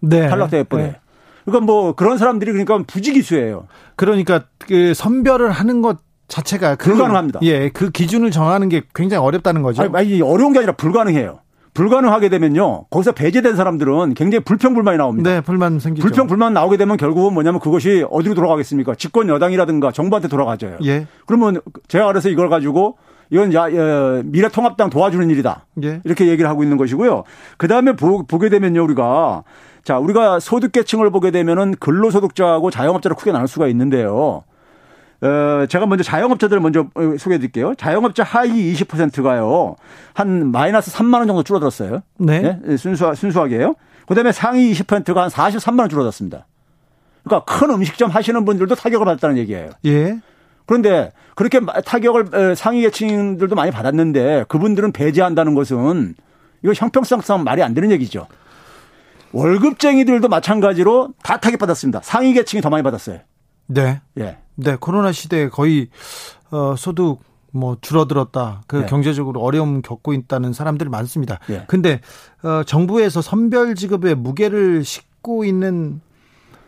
네. 탈락돼 버려요. 네. 그러니까 뭐 그런 사람들이 그러니까 부지기수예요. 그러니까 그 선별을 하는 것 자체가 그- 불가능합니다. 예, 그 기준을 정하는 게 굉장히 어렵다는 거죠. 아니, 아니, 어려운 게 아니라 불가능해요. 불가능하게 되면요. 거기서 배제된 사람들은 굉장히 불평불만이 나옵니다. 네, 불만 생기죠. 불평불만 나오게 되면 결국은 뭐냐면 그것이 어디로 돌아가겠습니까? 집권 여당이라든가 정부한테 돌아가져요. 예. 그러면 제가 그래서 이걸 가지고 이건 야, 야, 미래통합당 도와주는 일이다. 예. 이렇게 얘기를 하고 있는 것이고요. 그 다음에 보게 되면요, 우리가 자, 우리가 소득계층을 보게 되면은 근로소득자하고 자영업자를 크게 나눌 수가 있는데요. 어, 제가 먼저 자영업자들을 먼저 어, 소개해 드릴게요. 자영업자 하위 20%가요. 한 마이너스 3만 원 정도 줄어들었어요. 네. 예? 순수, 순수하게요. 그 다음에 상위 20%가 한 43만 원 줄어들었습니다. 그러니까 큰 음식점 하시는 분들도 타격을 받았다는 얘기예요. 예. 그런데 그렇게 타격을 에, 상위 계층들도 많이 받았는데 그분들은 배제한다는 것은 이거 형평성상 말이 안 되는 얘기죠. 월급쟁이들도 마찬가지로 다 타격 받았습니다. 상위 계층이 더 많이 받았어요. 네. 예. 네, 코로나 시대에 거의 어 소득 뭐 줄어들었다. 그 네. 경제적으로 어려움 겪고 있다는 사람들이 많습니다. 예. 근데 어 정부에서 선별 지급에 무게를 싣고 있는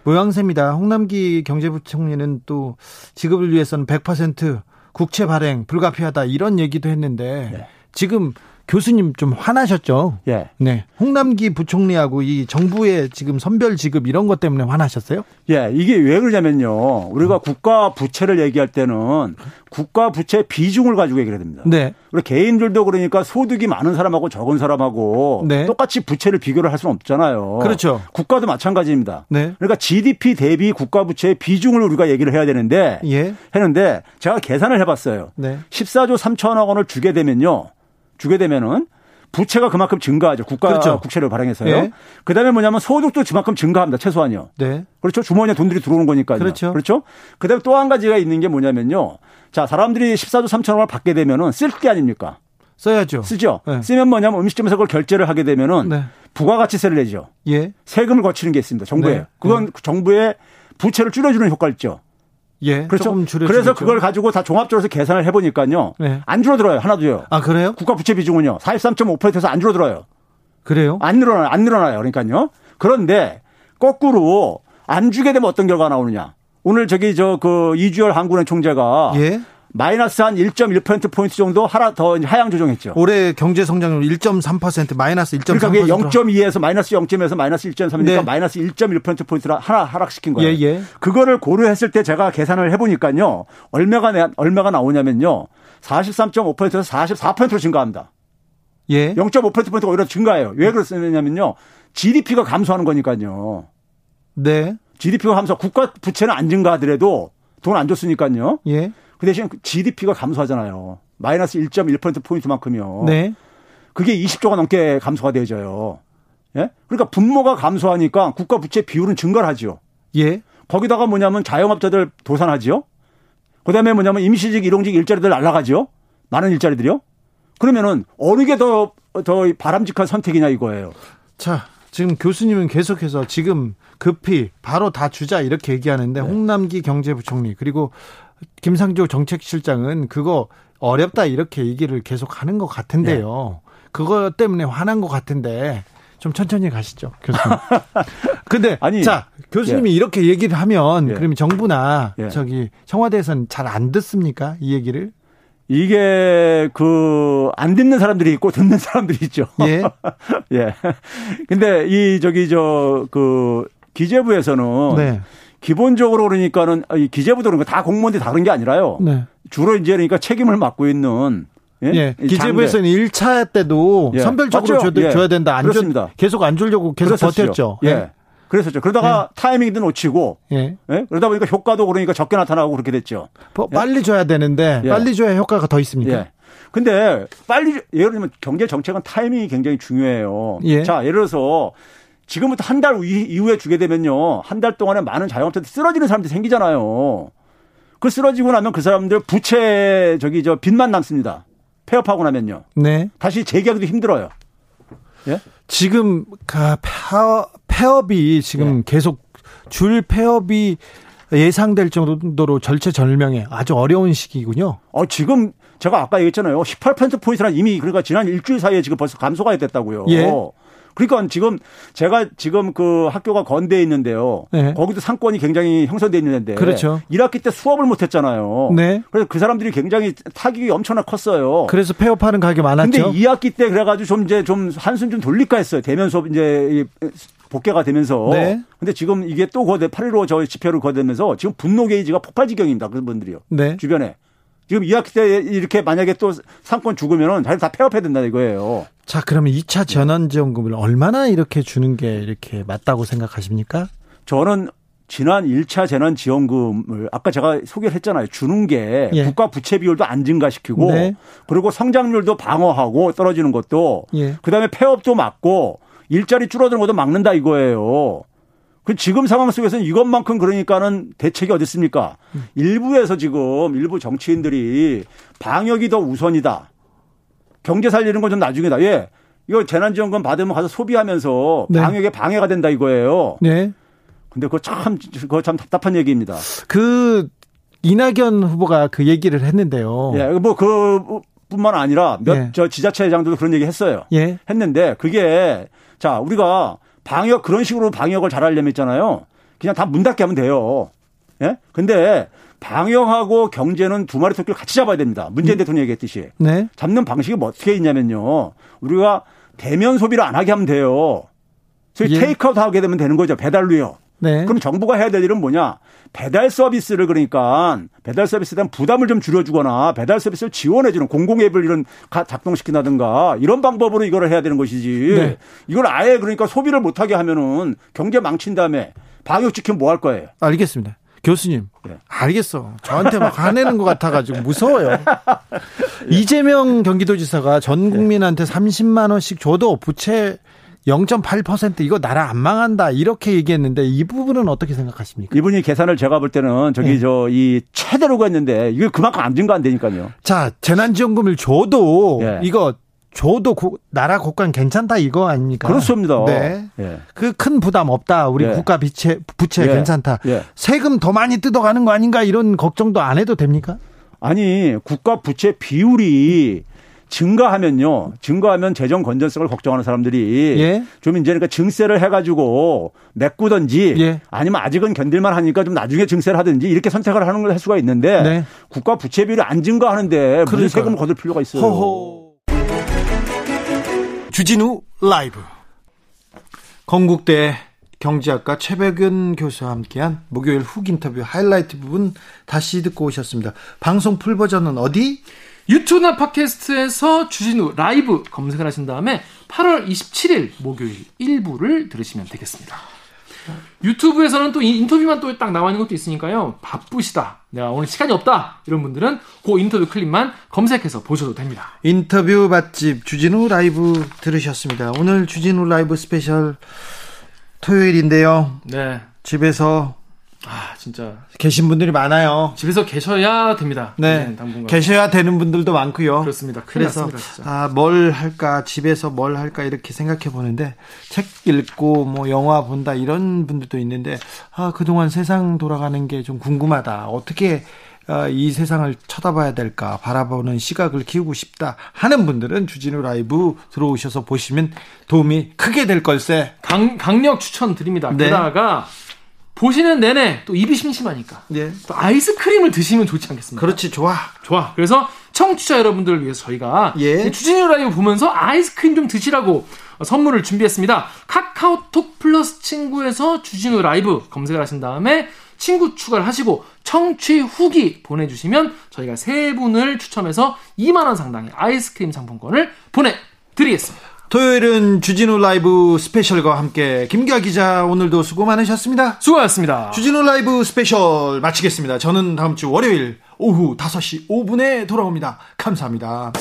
모양새입니다. 홍남기 경제부총리는 또 지급을 위해서는 100% 국채 발행 불가피하다 이런 얘기도 했는데 네. 지금 교수님 좀 화나셨죠? 예. 네. 홍남기 부총리하고 이 정부의 지금 선별 지급 이런 것 때문에 화나셨어요? 예, 이게 왜 그러냐면요. 우리가 국가 부채를 얘기할 때는 국가 부채 비중을 가지고 얘기를 해야 됩니다. 네. 우리 개인들도 그러니까 소득이 많은 사람하고 적은 사람하고 네. 똑같이 부채를 비교를 할 수는 없잖아요. 그렇죠. 국가도 마찬가지입니다. 네. 그러니까 GDP 대비 국가 부채의 비중을 우리가 얘기를 해야 되는데 예. 했는데 제가 계산을 해봤어요. 네. 14조 3천억 원을 주게 되면요. 주게 되면은 부채가 그만큼 증가하죠. 국가 그렇죠. 국채를 발행해서요. 예. 그다음에 뭐냐면 소득도 그만큼 증가합니다. 최소한요. 네. 그렇죠. 주머니에 돈들이 들어오는 거니까요. 그렇죠. 그렇죠. 그다음에 또 한 가지가 있는 게 뭐냐면요. 자, 사람들이 14조 3천억 원을 받게 되면은 쓸 게 아닙니까? 써야죠. 쓰죠. 네. 쓰면 뭐냐면 음식점에서 그걸 결제를 하게 되면은 네. 부가가치세를 내죠. 예. 세금을 거치는 게 있습니다. 정부에. 네. 그건 정부의 부채를 줄여주는 효과가 있죠. 예. 그렇죠. 그래서 그걸 가지고 다 종합적으로 해서 계산을 해보니까요. 네. 안 줄어들어요. 하나도요. 아, 그래요? 국가 부채 비중은요. 43.5%에서 안 줄어들어요. 그래요? 안 늘어나요. 안 늘어나요. 그러니까요. 그런데 거꾸로 안 주게 되면 어떤 결과가 나오느냐. 오늘 저기 저 그 이주열 한국은행 총재가 예. 마이너스 한 1.1% 포인트 정도 하라 더 하향 조정했죠. 올해 경제 성장률 1.3% 마이너스 1.3%. 그러니까 그게 0.2에서 마이너스 0.에서 마이너스 1.3이니까 네. 마이너스 1.1% 포인트를 하나 하락시킨 거예요. 예, 예. 그거를 고려했을 때 제가 계산을 해보니까요. 얼마가 내- 얼마가 나오냐면요. 43.5%에서 44%로 증가합니다. 예. 0.5%포인트가 오히려 증가해요. 왜 그렇냐면요. GDP가 감소하는 거니까요. 네. GDP가 감소, 국가 부채는 안 증가하더라도 돈 안 줬으니까요. 예. 그 대신 GDP가 감소하잖아요. 마이너스 1.1%포인트만큼요. 네. 그게 20조가 넘게 감소가 되어져요. 예? 그러니까 분모가 감소하니까 국가 부채 비율은 증가를 하죠. 예. 거기다가 뭐냐면 자영업자들 도산하지요. 그다음에 뭐냐면 임시직, 일용직 일자리들 날라가죠. 많은 일자리들이요. 그러면은 어느 게 더 더 바람직한 선택이냐 이거예요. 자, 지금 교수님은 계속해서 지금 급히 바로 다 주자 이렇게 얘기하는데 네. 홍남기 경제부총리 그리고 김상조 정책실장은 그거 어렵다 이렇게 얘기를 계속 하는 것 같은데요. 네. 그거 때문에 화난 것 같은데 좀 천천히 가시죠, 교수님. *laughs* 근데 아니, 자 교수님이 이렇게 얘기를 하면 예. 그러면 정부나 예. 저기 청와대에서는 잘 안 듣습니까 이 얘기를? 이게 그 안 듣는 사람들이 있고 듣는 사람들이 있죠. 예. *laughs* 예. 근데 이 저기 저 그 기재부에서는 네. 기본적으로 그러니까는 이 기재부도 그런 거 다 공무원들이 다 그런 게 아니라요. 네. 주로 이제 그러니까 책임을 맡고 있는 예? 예. 이 기재부에서는 1차 때도 예. 선별적으로? 줘야, 예. 줘야 된다. 안 줘, 그렇습니다. 계속 안 주려고 계속 그랬었죠. 버텼죠. 예. 그랬었죠. 그러다가 타이밍도 놓치고 예. 예? 그러다 보니까 효과도 그러니까 적게 나타나고 그렇게 됐죠. 뭐 빨리 줘야 되는데 예. 빨리 줘야 효과가 더 있습니까? 예. 근데 빨리 예를 들면 경제 정책은 타이밍이 굉장히 중요해요. 예. 자, 예를 들어서 지금부터 한 달 이후에 주게 되면요. 한 달 동안에 많은 자영업자들이 쓰러지는 사람들이 생기잖아요. 그 쓰러지고 나면 그 사람들 부채 저기 저 빚만 남습니다. 폐업하고 나면요. 네. 다시 재계하기도 힘들어요. 예? 지금 그 폐업, 폐업이 지금 예. 계속 줄 폐업이 예상될 정도로 절체절명해 아주 어려운 시기군요. 어, 지금 제가 아까 얘기했잖아요. 18%포인트란 이미 그러니까 지난 일주일 사이에 지금 벌써 감소가 됐다고요. 예. 그러니까 지금 제가 지금 그 학교가 건대에 있는데요. 네. 거기도 상권이 굉장히 형성돼 있는데. 그렇죠. 1학기 때 수업을 못 했잖아요. 네. 그래서 그 사람들이 굉장히 타격이 엄청나 컸어요. 그래서 폐업하는 가게 근데 많았죠. 2학기 때 그래 가지고 좀 이제 좀 한숨 좀 돌릴까 했어요. 대면 수업 이제 이 복개가 되면서. 네. 근데 지금 이게 또 거대 8.15 저 집회로 거되면서 지금 분노 게이지가 폭발 지경입니다. 그런 분들이요. 네. 주변에. 지금 2학기 때 이렇게 만약에 또 상권 죽으면은 자기 다 폐업해야 된다 이거예요. 자, 그러면 2차 전환지원금을 얼마나 이렇게 주는 게 이렇게 맞다고 생각하십니까? 저는 지난 1차 재난 지원금을 아까 제가 소개를 했잖아요. 주는 게 예. 국가 부채 비율도 안 증가시키고 네. 그리고 성장률도 방어하고 떨어지는 것도 예. 그다음에 폐업도 막고 일자리 줄어드는 것도 막는다 이거예요. 그 지금 상황 속에서는 이것만큼 그러니까는 대책이 어디 있습니까? 일부에서 지금 일부 정치인들이 방역이 더 우선이다. 경제 살리는 건 좀 나중이다. 예. 이거 재난지원금 받으면 가서 소비하면서 네. 방역에 방해가 된다 이거예요. 네. 근데 그거 참, 그거 참 답답한 얘기입니다. 그 이낙연 후보가 그 얘기를 했는데요. 예, 뭐, 그, 뿐만 아니라 몇, 예. 저 지자체 장들도 그런 얘기 했어요. 예. 했는데 그게, 자, 우리가 방역, 그런 식으로 방역을 잘 하려면 있잖아요. 그냥 다 문 닫게 하면 돼요. 예? 근데 방역하고 경제는 두 마리 토끼를 같이 잡아야 됩니다. 문재인 대통령이 얘기했듯이. 네. 잡는 방식이 뭐 어떻게 있냐면요. 우리가 대면 소비를 안 하게 하면 돼요. 저희 예. 테이크아웃 하게 되면 되는 거죠. 배달로요. 네. 그럼 정부가 해야 될 일은 뭐냐? 배달 서비스를 그러니까 배달 서비스에 대한 부담을 좀 줄여주거나 배달 서비스를 지원해주는 공공 앱을 이런 가- 작동시킨다든가 이런 방법으로 이거를 해야 되는 것이지. 네. 이걸 아예 그러니까 소비를 못하게 하면은 경제 망친 다음에 방역 지키면 뭐 할 거예요? 알겠습니다. 교수님, 네. 알겠어. 저한테 막 화내는 것 같아가지고 무서워요. *laughs* 이재명 경기도지사가 전 국민한테 30만 원씩 줘도 부채 0.8% 이거 나라 안 망한다 이렇게 얘기했는데 이 부분은 어떻게 생각하십니까? 이분이 계산을 제가 볼 때는 저기 네. 저이 최대로가 있는데 이게 그만큼 안 증가 안 되니까요. 자, 재난지원금을 줘도 예. 이거 줘도 고- 나라 국간 괜찮다 이거 아닙니까? 그렇습니다. 네. 예. 그큰 부담 없다. 우리 예. 국가 비체, 부채 예. 괜찮다. 예. 세금 더 많이 뜯어가는 거 아닌가 이런 걱정도 안 해도 됩니까? 아니 국가 부채 비율이 증가하면요. 증가하면 재정 건전성을 걱정하는 사람들이 예. 좀 이제 그러니까 증세를 해가지고 메꾸든지 예. 아니면 아직은 견딜만 하니까 좀 나중에 증세를 하든지 이렇게 선택을 하는 걸 할 수가 있는데 네. 국가 부채 비율이 안 증가하는데 무슨 그러니까요. 세금을 거둘 필요가 있어요. 호호. 주진우 라이브. 건국대 경제학과 최배근 교수와 함께한 목요일 훅 인터뷰 하이라이트 부분 다시 듣고 오셨습니다. 방송 풀 버전은 어디? 유튜브나 팟캐스트에서 주진우 라이브 검색을 하신 다음에 8월 27일 목요일 1부를 들으시면 되겠습니다. 유튜브에서는 또이 인터뷰만 또 딱 나와 있는 것도 있으니까요. 바쁘시다. 내가 오늘 시간이 없다. 이런 분들은 그 인터뷰 클립만 검색해서 보셔도 됩니다. 인터뷰 맛집 주진우 라이브 들으셨습니다. 오늘 주진우 라이브 스페셜 토요일인데요. 네. 집에서 아, 진짜. 계신 분들이 많아요. 집에서 계셔야 됩니다. 네. 당분간. 계셔야 되는 분들도 많고요. 그렇습니다. 그래서 났습니다, 진짜. 아, 뭘 할까 집에서 뭘 할까 이렇게 생각해 보는데 책 읽고 뭐 영화 본다 이런 분들도 있는데 아 그 동안 세상 돌아가는 게 좀 궁금하다 어떻게 아, 이 세상을 쳐다봐야 될까 바라보는 시각을 키우고 싶다 하는 분들은 주진우 라이브 들어오셔서 보시면 도움이 크게 될 걸세 강, 강력 추천드립니다. 네. 게다가 보시는 내내 또 입이 심심하니까 네또 아이스크림을 드시면 좋지 않겠습니까? 그렇지 좋아 좋아. 그래서 청취자 여러분들을 위해서 저희가 예. 주진우 라이브 보면서 아이스크림 좀 드시라고 선물을 준비했습니다. 카카오톡 플러스 친구에서 주진우 라이브 검색을 하신 다음에 친구 추가를 하시고 청취 후기 보내주시면 저희가 세 분을 추첨해서 2만 원 상당의 아이스크림 상품권을 보내드리겠습니다. 토요일은 주진우 라이브 스페셜과 함께 김기화 기자 오늘도 수고 많으셨습니다. 수고하셨습니다. 주진우 라이브 스페셜 마치겠습니다. 저는 다음 주 월요일 오후 5시 5분에 돌아옵니다. 감사합니다.